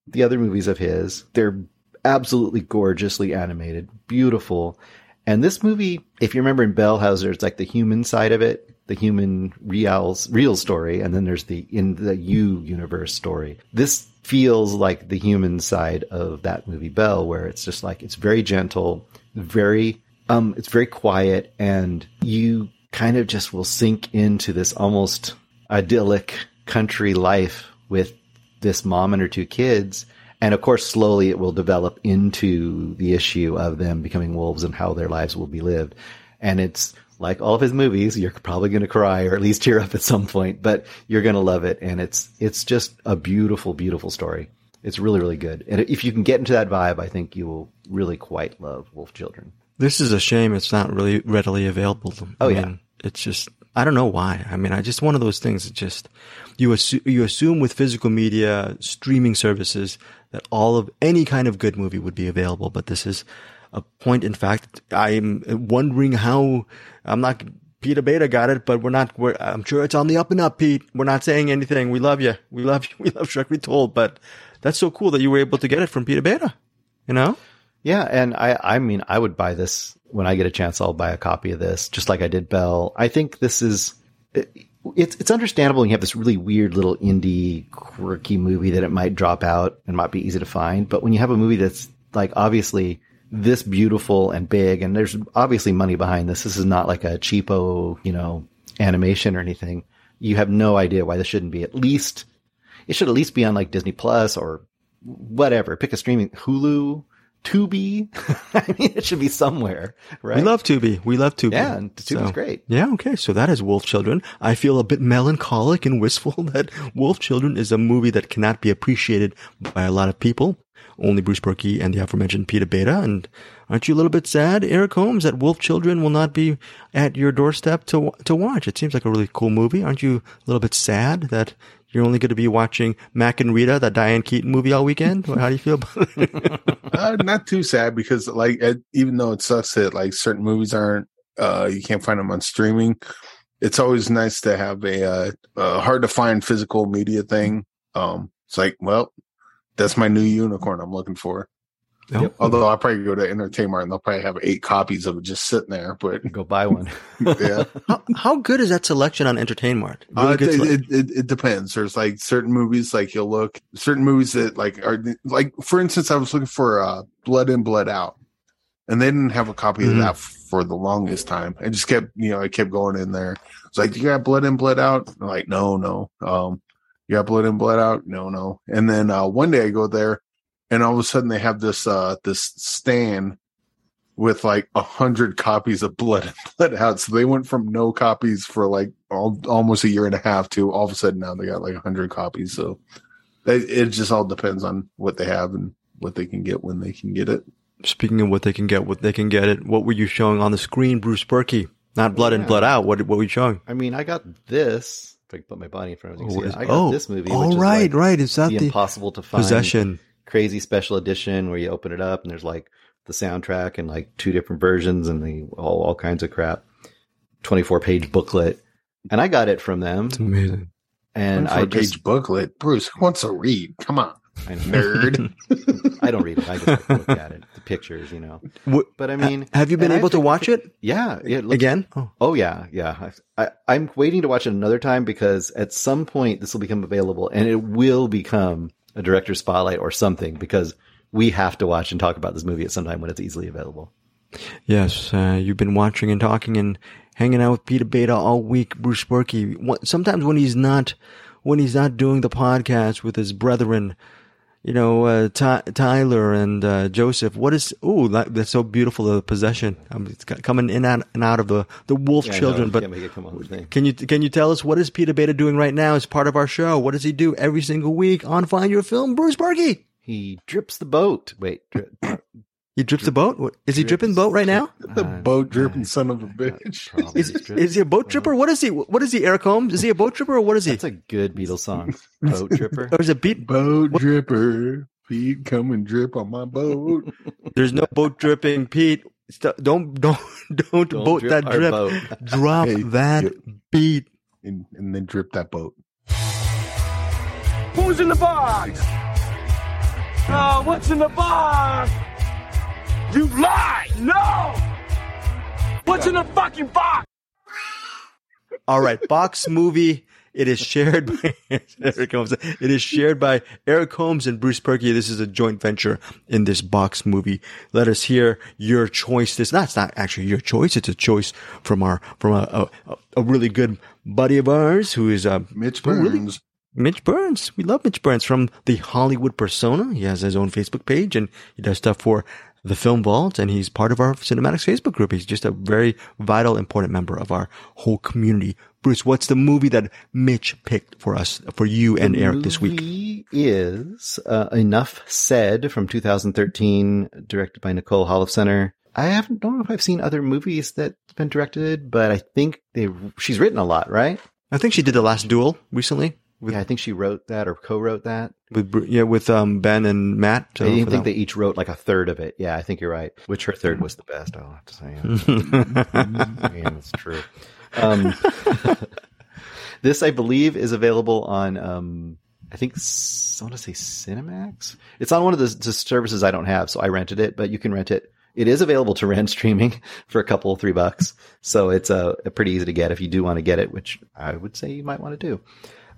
the other movies of his, they're absolutely gorgeously animated, beautiful. And this movie, if you remember in Bellhauser, it's like the human side of it, the human real real story, and then there's the in the you universe story. This feels like the human side of that movie Belle, where it's just like it's very gentle, very um, it's very quiet, and you kind of just will sink into this almost idyllic country life with this mom and her two kids. And of course, slowly it will develop into the issue of them becoming wolves and how their lives will be lived. And it's like all of his movies, you're probably going to cry or at least tear up at some point, but you're going to love it. And it's, it's just a beautiful, beautiful story. It's really, really good. And if you can get into that vibe, I think you will really quite love Wolf Children. This is a shame it's not really readily available. Oh, I yeah. mean, it's just I don't know why. I mean, I just one of those things. It just you you assume with physical media streaming services that all of any kind of good movie would be available, but this is a point. In fact, I'm wondering how I'm not. Peter Beta got it, but we're not. We're, I'm sure it's on the up and up, Pete. We're not saying anything. We love you. We love you. We love Shrek Retold, but that's so cool that you were able to get it from Peter Beta. You know? Yeah, and I I mean I would buy this when I get a chance. I'll buy a copy of this, just like I did Belle. I think this is it, it's it's understandable. You have this really weird little indie quirky movie that it might drop out and might be easy to find, but when you have a movie that's like obviously this beautiful and big, and there's obviously money behind this. This is not like a cheapo, you know, animation or anything. You have no idea why this shouldn't be at least. It should at least be on like Disney Plus or whatever. Pick a streaming Hulu, Tubi. I mean, it should be somewhere, right? We love Tubi. We love Tubi. Yeah, and Tubi's great. Yeah, okay. So that is Wolf Children. I feel a bit melancholic and wistful that Wolf Children is a movie that cannot be appreciated by a lot of people. Only Bruce Purkey and the aforementioned Peter Beta. And aren't you a little bit sad, Eric Holmes, that Wolf Children will not be at your doorstep to to watch? It seems like a really cool movie. Aren't you a little bit sad that you're only going to be watching Mac and Rita, that Diane Keaton movie all weekend? How do you feel about it? uh, not too sad because like even though it sucks that like certain movies aren't uh you can't find them on streaming it's always nice to have a uh hard to find physical media thing um it's like well that's my new unicorn i'm looking for Yep. although i'll probably go to entertainment and they'll probably have eight copies of it just sitting there but Go buy one. yeah how, how good is that selection on Entertainment? Uh, it, it, it, it depends. There's like certain movies, like you'll look certain movies that like are like, for instance, I was looking for uh, Blood In, Blood Out, and they didn't have a copy Mhm. of that for the longest time. I just kept, you know, I kept going in there. It's like, do you got Blood In, Blood Out? I'm like, no, no. Um, you got Blood In, Blood Out? No, no. And then uh, one day I go there, and all of a sudden they have this uh this stand with like a hundred copies of Blood and Blood Out. So they went from no copies for like all, almost a year and a half to all of a sudden now they got like a hundred copies. So it, it just all depends on what they have and what they can get when they can get it. Speaking of what they can get, what they can get it. What were you showing on the screen, Bruce Purkey? Not Blood in, Yeah. Blood Out. What, what were you showing? I mean, I got this. If I can put my body in front of you, Oh, see. I got oh, this movie. oh, which is right, like right. Is that the, the impossible to find Possession. crazy special edition where you open it up and there's like the soundtrack and like two different versions and the all all kinds of crap. Twenty four page booklet, and I got it from them. It's amazing. And I page booklet. Bruce who wants to read. Come on, I know. nerd. I don't read it. I just like look at it, the pictures, you know. But I mean, have you been able to watch it Yeah, yeah. looks- again? Oh. Oh yeah, yeah. I, I'm waiting to watch it another time because at some point this will become available, and it will become a director's spotlight or something because we have to watch and talk about this movie at some time when it's easily available. Yes, uh, you've been watching and talking and hanging out with Peter Beta all week, Bruce Purkey. Sometimes when he's not, when he's not doing the podcast with his brethren, you know, uh, Ty- Tyler and uh, Joseph. What is? Oh, that, that's so beautiful. The possession. Um, it's coming in and, and out of the the wolf Yeah, children. you but can't make it come on the thing. can you can you tell us what is Peter Beta doing right now as part of our show? What does he do every single week on Find Your Film? Bruce Purkey. He drips the boat. Wait, dri- He drips the boat. What- Is he dripping boat right now? the Uh, boat dripping son of a bitch. Is, is he a boat tripper? What is he? What is he? Eric Holmes? Is he a boat tripper or what is he? That's a good Beatles song. Boat dripper. There's a beat? Boat dripper. Pete, come and drip on my boat. There's no boat dripping, Pete. St- don't don't don't, Don't boat drip that drip. boat. Drop Hey, that yeah. beat. and, and then drip that boat. Who's in the box? Oh, what's in the box? You lie! No! What's in the fucking box? All right, box movie. It is shared by Eric Holmes. It is shared by Eric Holmes and Bruce Purkey. This is a joint venture in this box movie. Let us hear your choice. This that's not actually your choice. It's a choice from our from a a, a really good buddy of ours who is uh, Mitch who really- Burns. Mitch Burns. We love Mitch Burns from the Hollywood Persona. He has his own Facebook page and he does stuff for the Film Vault and he's part of our CinemAddicts Facebook group. He's just a very vital, important member of our whole community. Bruce, what's the movie that Mitch picked for us, for you and Eric this week? is uh, Enough Said from 2013, directed by Nicole Holofcener. I haven't don't know if I've seen other movies that's been directed, but I think they she's written a lot, right? I think she did The Last Duel recently with, yeah, I think she wrote that or co-wrote that. with, yeah, with, um, Ben and Matt. I think they each wrote like a third of it. Yeah, I think you're right. Which her third was the best. I'll have to say. yeah, that's true. Um, this, I believe, is available on. Um, I think I want to say Cinemax. It's on one of the, the services I don't have, so I rented it. But you can rent it. It is available to rent streaming for a couple three bucks, so it's uh, pretty easy to get if you do want to get it, which I would say you might want to do.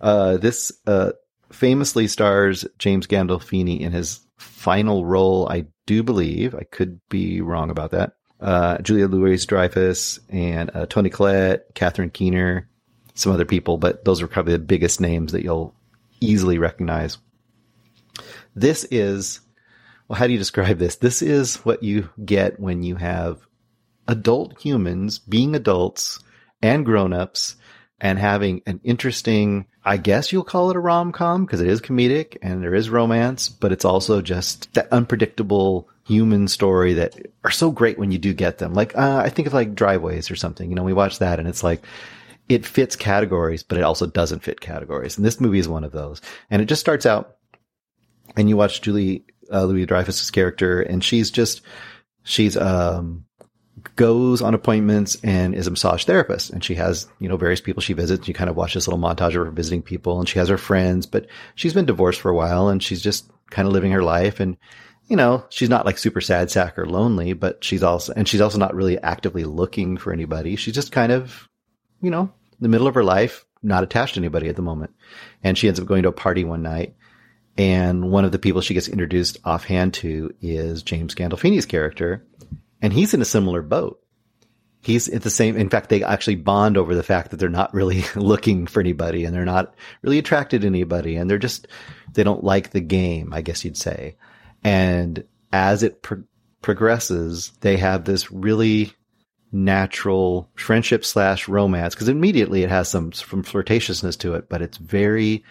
Uh, this uh, famously stars James Gandolfini in his final role, I do believe. I could be wrong about that. Uh, Julia Louis Dreyfus and uh, Toni Collette, Catherine Keener, some other people, but those are probably the biggest names that you'll easily recognize. This is, well, how do you describe this? This is what you get when you have adult humans being adults and grown-ups and having an interesting, I guess you'll call it a rom-com because it is comedic and there is romance, but it's also just that unpredictable human story that are so great when you do get them. Like, uh, I think of like Driveways or something, you know, we watch that and it's like, it fits categories, but it also doesn't fit categories. And this movie is one of those. And it just starts out and you watch Julie, uh, Louis Dreyfus's character and she's just, she's, um, goes on appointments and is a massage therapist. And she has, you know, various people she visits. You kind of watch this little montage of her visiting people and she has her friends, but she's been divorced for a while and she's just kind of living her life. And, you know, she's not like super sad sack or lonely, but she's also, and she's also not really actively looking for anybody. She's just kind of, you know, in the middle of her life, not attached to anybody at the moment. And she ends up going to a party one night. And one of the people she gets introduced offhand to is James Gandolfini's character. And he's in a similar boat. He's at the same, in fact, they actually bond over the fact that they're not really looking for anybody and they're not really attracted to anybody and they're just, they don't like the game, I guess you'd say. And as it pro- progresses, they have this really natural friendship slash romance because immediately it has some, some flirtatiousness to it, but it's very,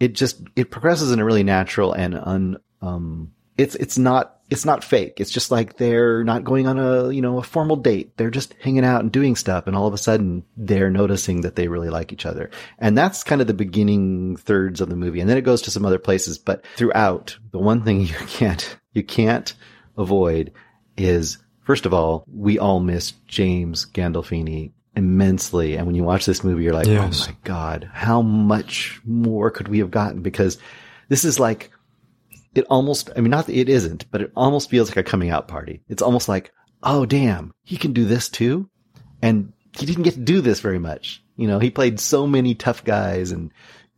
it just, it progresses in a really natural and un, um, it's, it's not, it's not fake. It's just like they're not going on a, you know, a formal date. They're just hanging out and doing stuff. And all of a sudden they're noticing that they really like each other. And that's kind of the beginning thirds of the movie. And then it goes to some other places. But throughout, the one thing you can't, you can't avoid is, first of all, we all miss James Gandolfini immensely. And when you watch this movie, you're like, oh Yes. oh my God, how much more could we have gotten? Because this is like, it almost, I mean, not that it isn't, but it almost feels like a coming out party. It's almost like, oh, damn, he can do this too. And he didn't get to do this very much. You know, he played so many tough guys and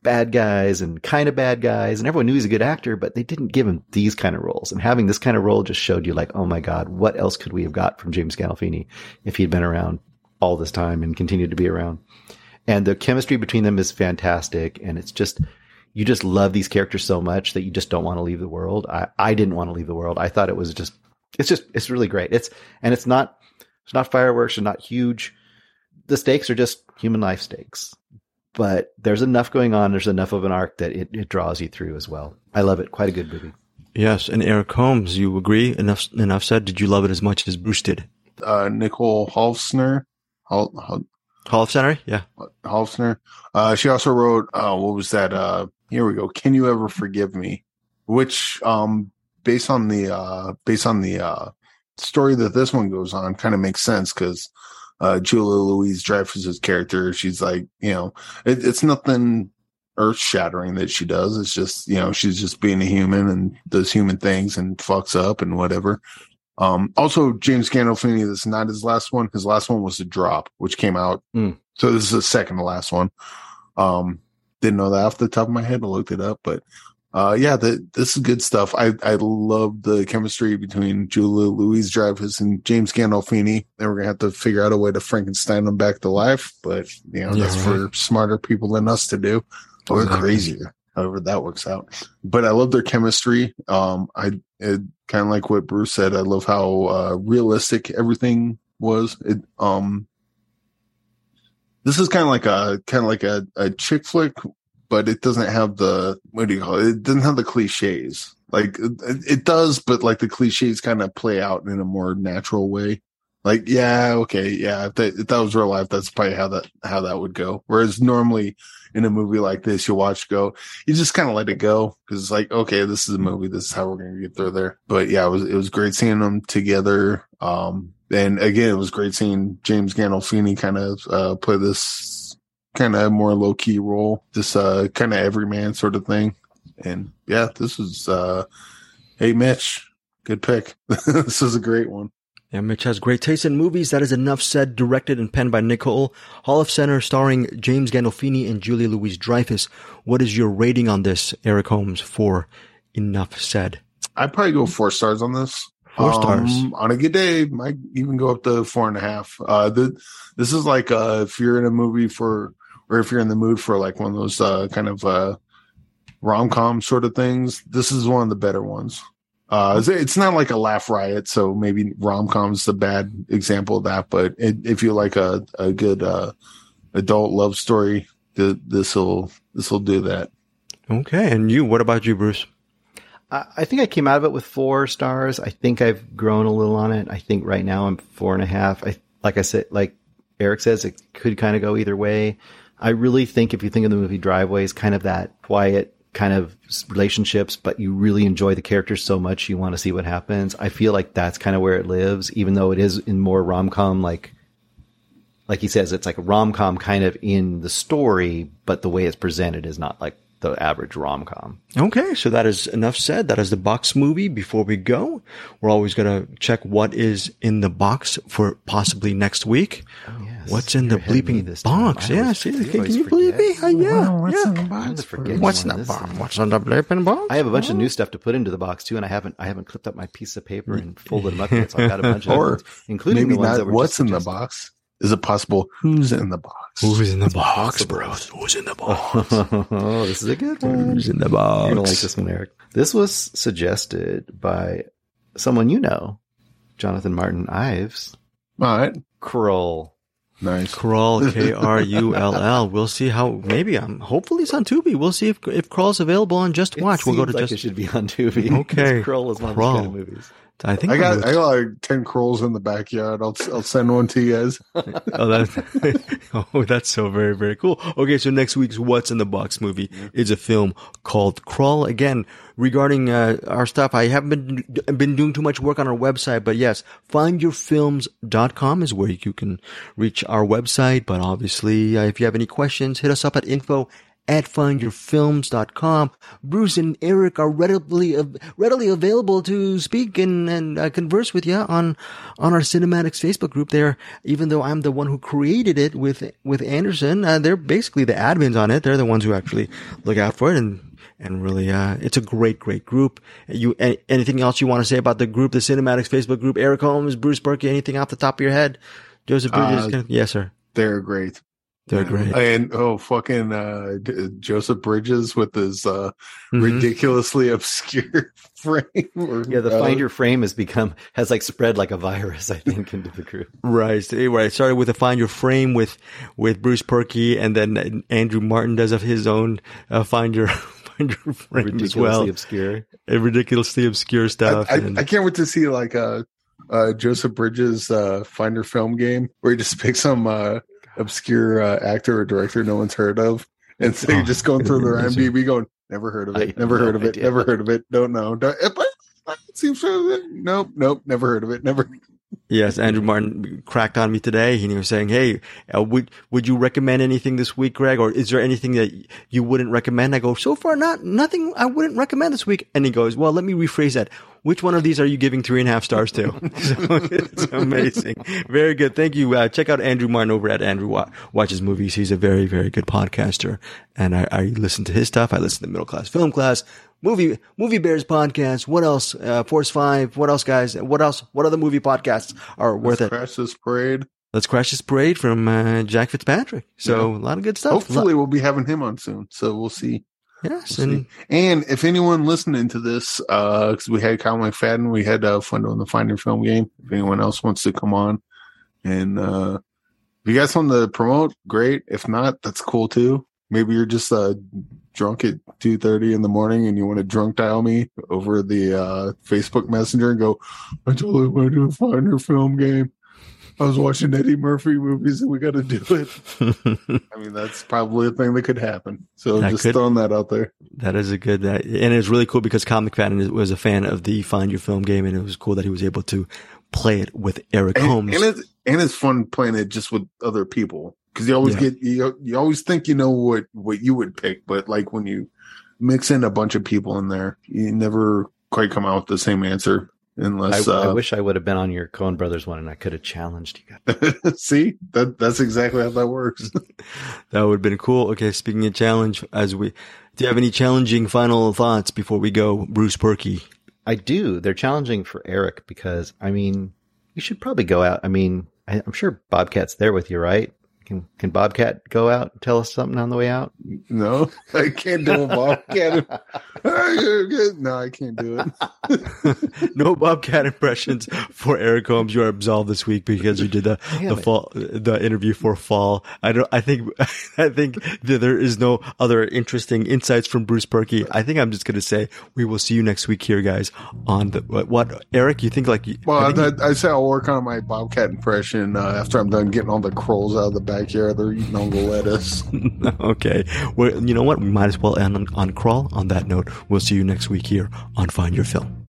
bad guys and kind of bad guys and everyone knew he's a good actor, but they didn't give him these kind of roles. And having this kind of role just showed you like, oh my God, what else could we have got from James Gandolfini if he'd been around all this time and continued to be around? And the chemistry between them is fantastic. And it's just, you just love these characters so much that you just don't want to leave the world. I, I didn't want to leave the world. I thought it was just, it's just, it's really great. It's, and it's not, it's not fireworks. It's not huge. The stakes are just human life stakes, but there's enough going on. There's enough of an arc that it, it draws you through as well. I love it. Quite a good movie. Yes, and Eric Holmes, you agree? Enough, enough said. Did you love it as much as Bruce did? Uh, Nicole Holfsner, Hol, Hol, Hall Center, yeah. Holfsner. Uh, she also wrote, uh, what was that? Here we go. Can you ever forgive me? Which, um, based on the, uh, based on the, uh, story that this one goes on kind of makes sense because, uh, Julia Louise Dreyfus's character, she's like, you know, it, it's nothing earth shattering that she does. It's just, you know, she's just being a human and does human things and fucks up and whatever. Um, also James Gandolfini, this is not his last one. His last one was a drop, which came out. Mm. So this is the second to last one. Um, didn't know that off the top of my head. I looked it up, but uh, yeah, the, this is good stuff. I, I love the chemistry between Julia Louis-Dreyfus and James Gandolfini. And we're gonna have to figure out a way to Frankenstein them back to life, but you know, Yeah, that's for smarter people than us to do. Or Exactly. crazier, however that works out. But I love their chemistry. Um, I, kind of like what Bruce said. I love how, uh, realistic everything was. It, um, this is kind of like a, kind of like a, a chick flick, but it doesn't have the, what do you call it? It doesn't have the cliches. Like it, it does, but like the cliches kind of play out in a more natural way. Like, yeah, okay, yeah. If that, if that was real life, that's probably how that, how that would go. Whereas normally in a movie like this, you watch go, you just kind of let it go because it's like, okay, this is a movie. This is how we're to get through there. But yeah, it was, it was great seeing them together. Um, and again, it was great seeing James Gandolfini kind of, uh, play this kind of more low key role, this, uh, kind of everyman sort of thing. And yeah, this is uh, hey, Mitch, good pick. this is a great one. Yeah, Mitch has great taste in movies. That is enough said, directed and penned by Nicole. Holofcener starring James Gandolfini and Julia Louis-Dreyfus. What is your rating on this, Eric Holmes, for Enough Said? I'd probably go four stars on this. Four stars. Um, on a good day, might even go up to four and a half. Uh, the, this is like, uh, if you're in a movie for, or if you're in the mood for like one of those, uh, kind of, uh, rom com sort of things, this is one of the better ones. Uh, it's, not like a laugh riot, so maybe rom com is a bad example of that. But it, if you like a, a good, uh, adult love story, th- this will, this will do that. Okay, and you, what about you, Bruce? I think I came out of it with four stars. I think I've grown a little on it. I think right now I'm four and a half. I like I said, like Eric says, it could kind of go either way. I really think if you think of the movie Driveways, kind of that quiet kind of relationships, but you really enjoy the characters so much you want to see what happens. I feel like that's kind of where it lives, even though it is in more rom com like like he says, it's like a rom com kind of in the story, but the way it's presented is not like the average rom com. Okay, so that is enough said. That is the box movie. Before we go, we're always going to check what is in the box for possibly next week. What's in the You're ahead of me bleeping this box? Yeah, always- see, I can, can you believe me? forget. Uh, yeah, what's yeah. in the box? What's in one the of box? What's in the bleeping box? I have a bunch of new stuff to put into the box too, and I haven't I haven't clipped up my piece of paper and folded them up yet. So I've got a bunch of Or ones, including maybe the ones not that were what's just in the box. Is it possible who's in the box? Who's in the box, possible. bro? Who's in the box? oh, this is a good one. Who's in the You're box? gonna like this one, Eric. This was suggested by someone you know, Jonathan Martin Ives. All right. Krull. Nice. Krull, K R U L L. We'll see how. Maybe I'm. Hopefully it's on Tubi. We'll see if if Krull's available on Just Watch. we'll go to like Just. it should be on Tubi. Okay. Krull is one of Krull. those kind of movies. I think I got I got like ten crawls in the backyard. I'll I'll send one to you guys. oh, that, oh, that's so very, very cool. Okay, so next week's What's in the Box movie is a film called Krull. Again, regarding uh, our stuff, I haven't been, been doing too much work on our website, but yes, findyourfilms.com is where you can reach our website. But obviously, uh, if you have any questions, hit us up at info at findyourfilms.com. Bruce and Eric are readily readily available to speak and, and uh, converse with you on on our CinemAddicts Facebook group there. Even though I'm the one who created it with with Anderson, uh, they're basically the admins on it. They're the ones who actually look out for it and and really uh it's a great great group. You any, anything else you want to say about the group, the CinemAddicts Facebook group? Eric Holmes, Bruce Purkey, anything off the top of your head? Joseph Bridges, Uh, yes sir. They're great. They're great. And oh, fucking uh, D- Joseph Bridges with his uh, Mhm. ridiculously obscure frame. or, Yeah, the uh, Find Your Frame has become has like spread like a virus. I think into the group. Right, so- right. Started with a find your frame with with Bruce Purkey, and then Andrew Martin does of his own uh, find your find your frame as Ridiculously well. obscure. A ridiculously obscure stuff. I, I, and- I can't wait to see like a, uh Joseph Bridges uh, Finder film game where he just picks some uh, obscure uh, actor or director no one's heard of, and so you're Oh, just going through their. IMDb going, never heard of it, never heard of it, never heard of it, don't know. Don't, it, seems nope, nope, never heard of it, never. yes, Andrew Martin cracked on me today. He was saying, "Hey, uh, would would you recommend anything this week, Greg? Or is there anything that you wouldn't recommend?" I go, "So far, not nothing. I wouldn't recommend this week." And he goes, "Well, let me rephrase that. Which one of these are you giving three and a half stars to?" so it's amazing. Very good. Thank you. Uh, check out Andrew Martin over at Andrew Wa- Watches Movies. He's a very, very good podcaster. And I, I listen to his stuff. I listen to Middle Class Film Class, Movie, Movie Bears podcast. What else? Uh, Force Five. What else, guys? What else? What other movie podcasts are worth it? Crash this parade. Let's Crash This Parade from uh, Jack Fitzpatrick. So a lot of good stuff. Hopefully, we'll be having him on soon. So we'll see. Yes. And. And if anyone listening to this, uh, because we had Kyle McFadden, we had uh, fun doing the Finder Film game. If anyone else wants to come on, and uh, if you guys want to promote, great. If not, that's cool too. Maybe you're just uh, drunk at two thirty in the morning and you want to drunk dial me over the uh, Facebook Messenger and go, "I totally want to do a Finder Film game." I was watching Eddie Murphy movies and we got to do it. I mean, that's probably a thing that could happen. So That just could- throwing that out there. That is a good, that, and it's really cool because Comic McFadden was a fan of the Find Your Film game, and it was cool that he was able to play it with Eric and, Holmes. and it's and it's fun playing it just with other people because you always Yeah. get you you always think you know what what you would pick, but like when you mix in a bunch of people in there, you never quite come out with the same answer unless I uh, wish I would have been on your Coen Brothers one, and I could have challenged you guys. see that that's exactly how that works. that would have been cool. Okay, speaking of challenge, as we, do you have any challenging final thoughts before we go, Bruce Purkey? I do. They're challenging for Eric because I mean, you should probably go out. I mean, I, I'm sure Bobcat's there with you, right? Can Can Bobcat go out and tell us something on the way out? no, I can't do a Bobcat. no, I can't do it. no Bobcat impressions for Eric Holmes. You are absolved this week because you did the Damn the it. fall the interview for Fall. I don't. I think I think that there is no other interesting insights from Bruce Purkey. I think I'm just gonna say we will see you next week here, guys. On the what, what Eric? You think like? Well, I I, think I, say I'll work on my Bobcat impression uh, after I'm done getting all the crows out of the backyard. They're eating all the lettuce. okay. Well, you know what? We might as well end on, on crawl. On that note, we'll see you next week here on Find Your Film.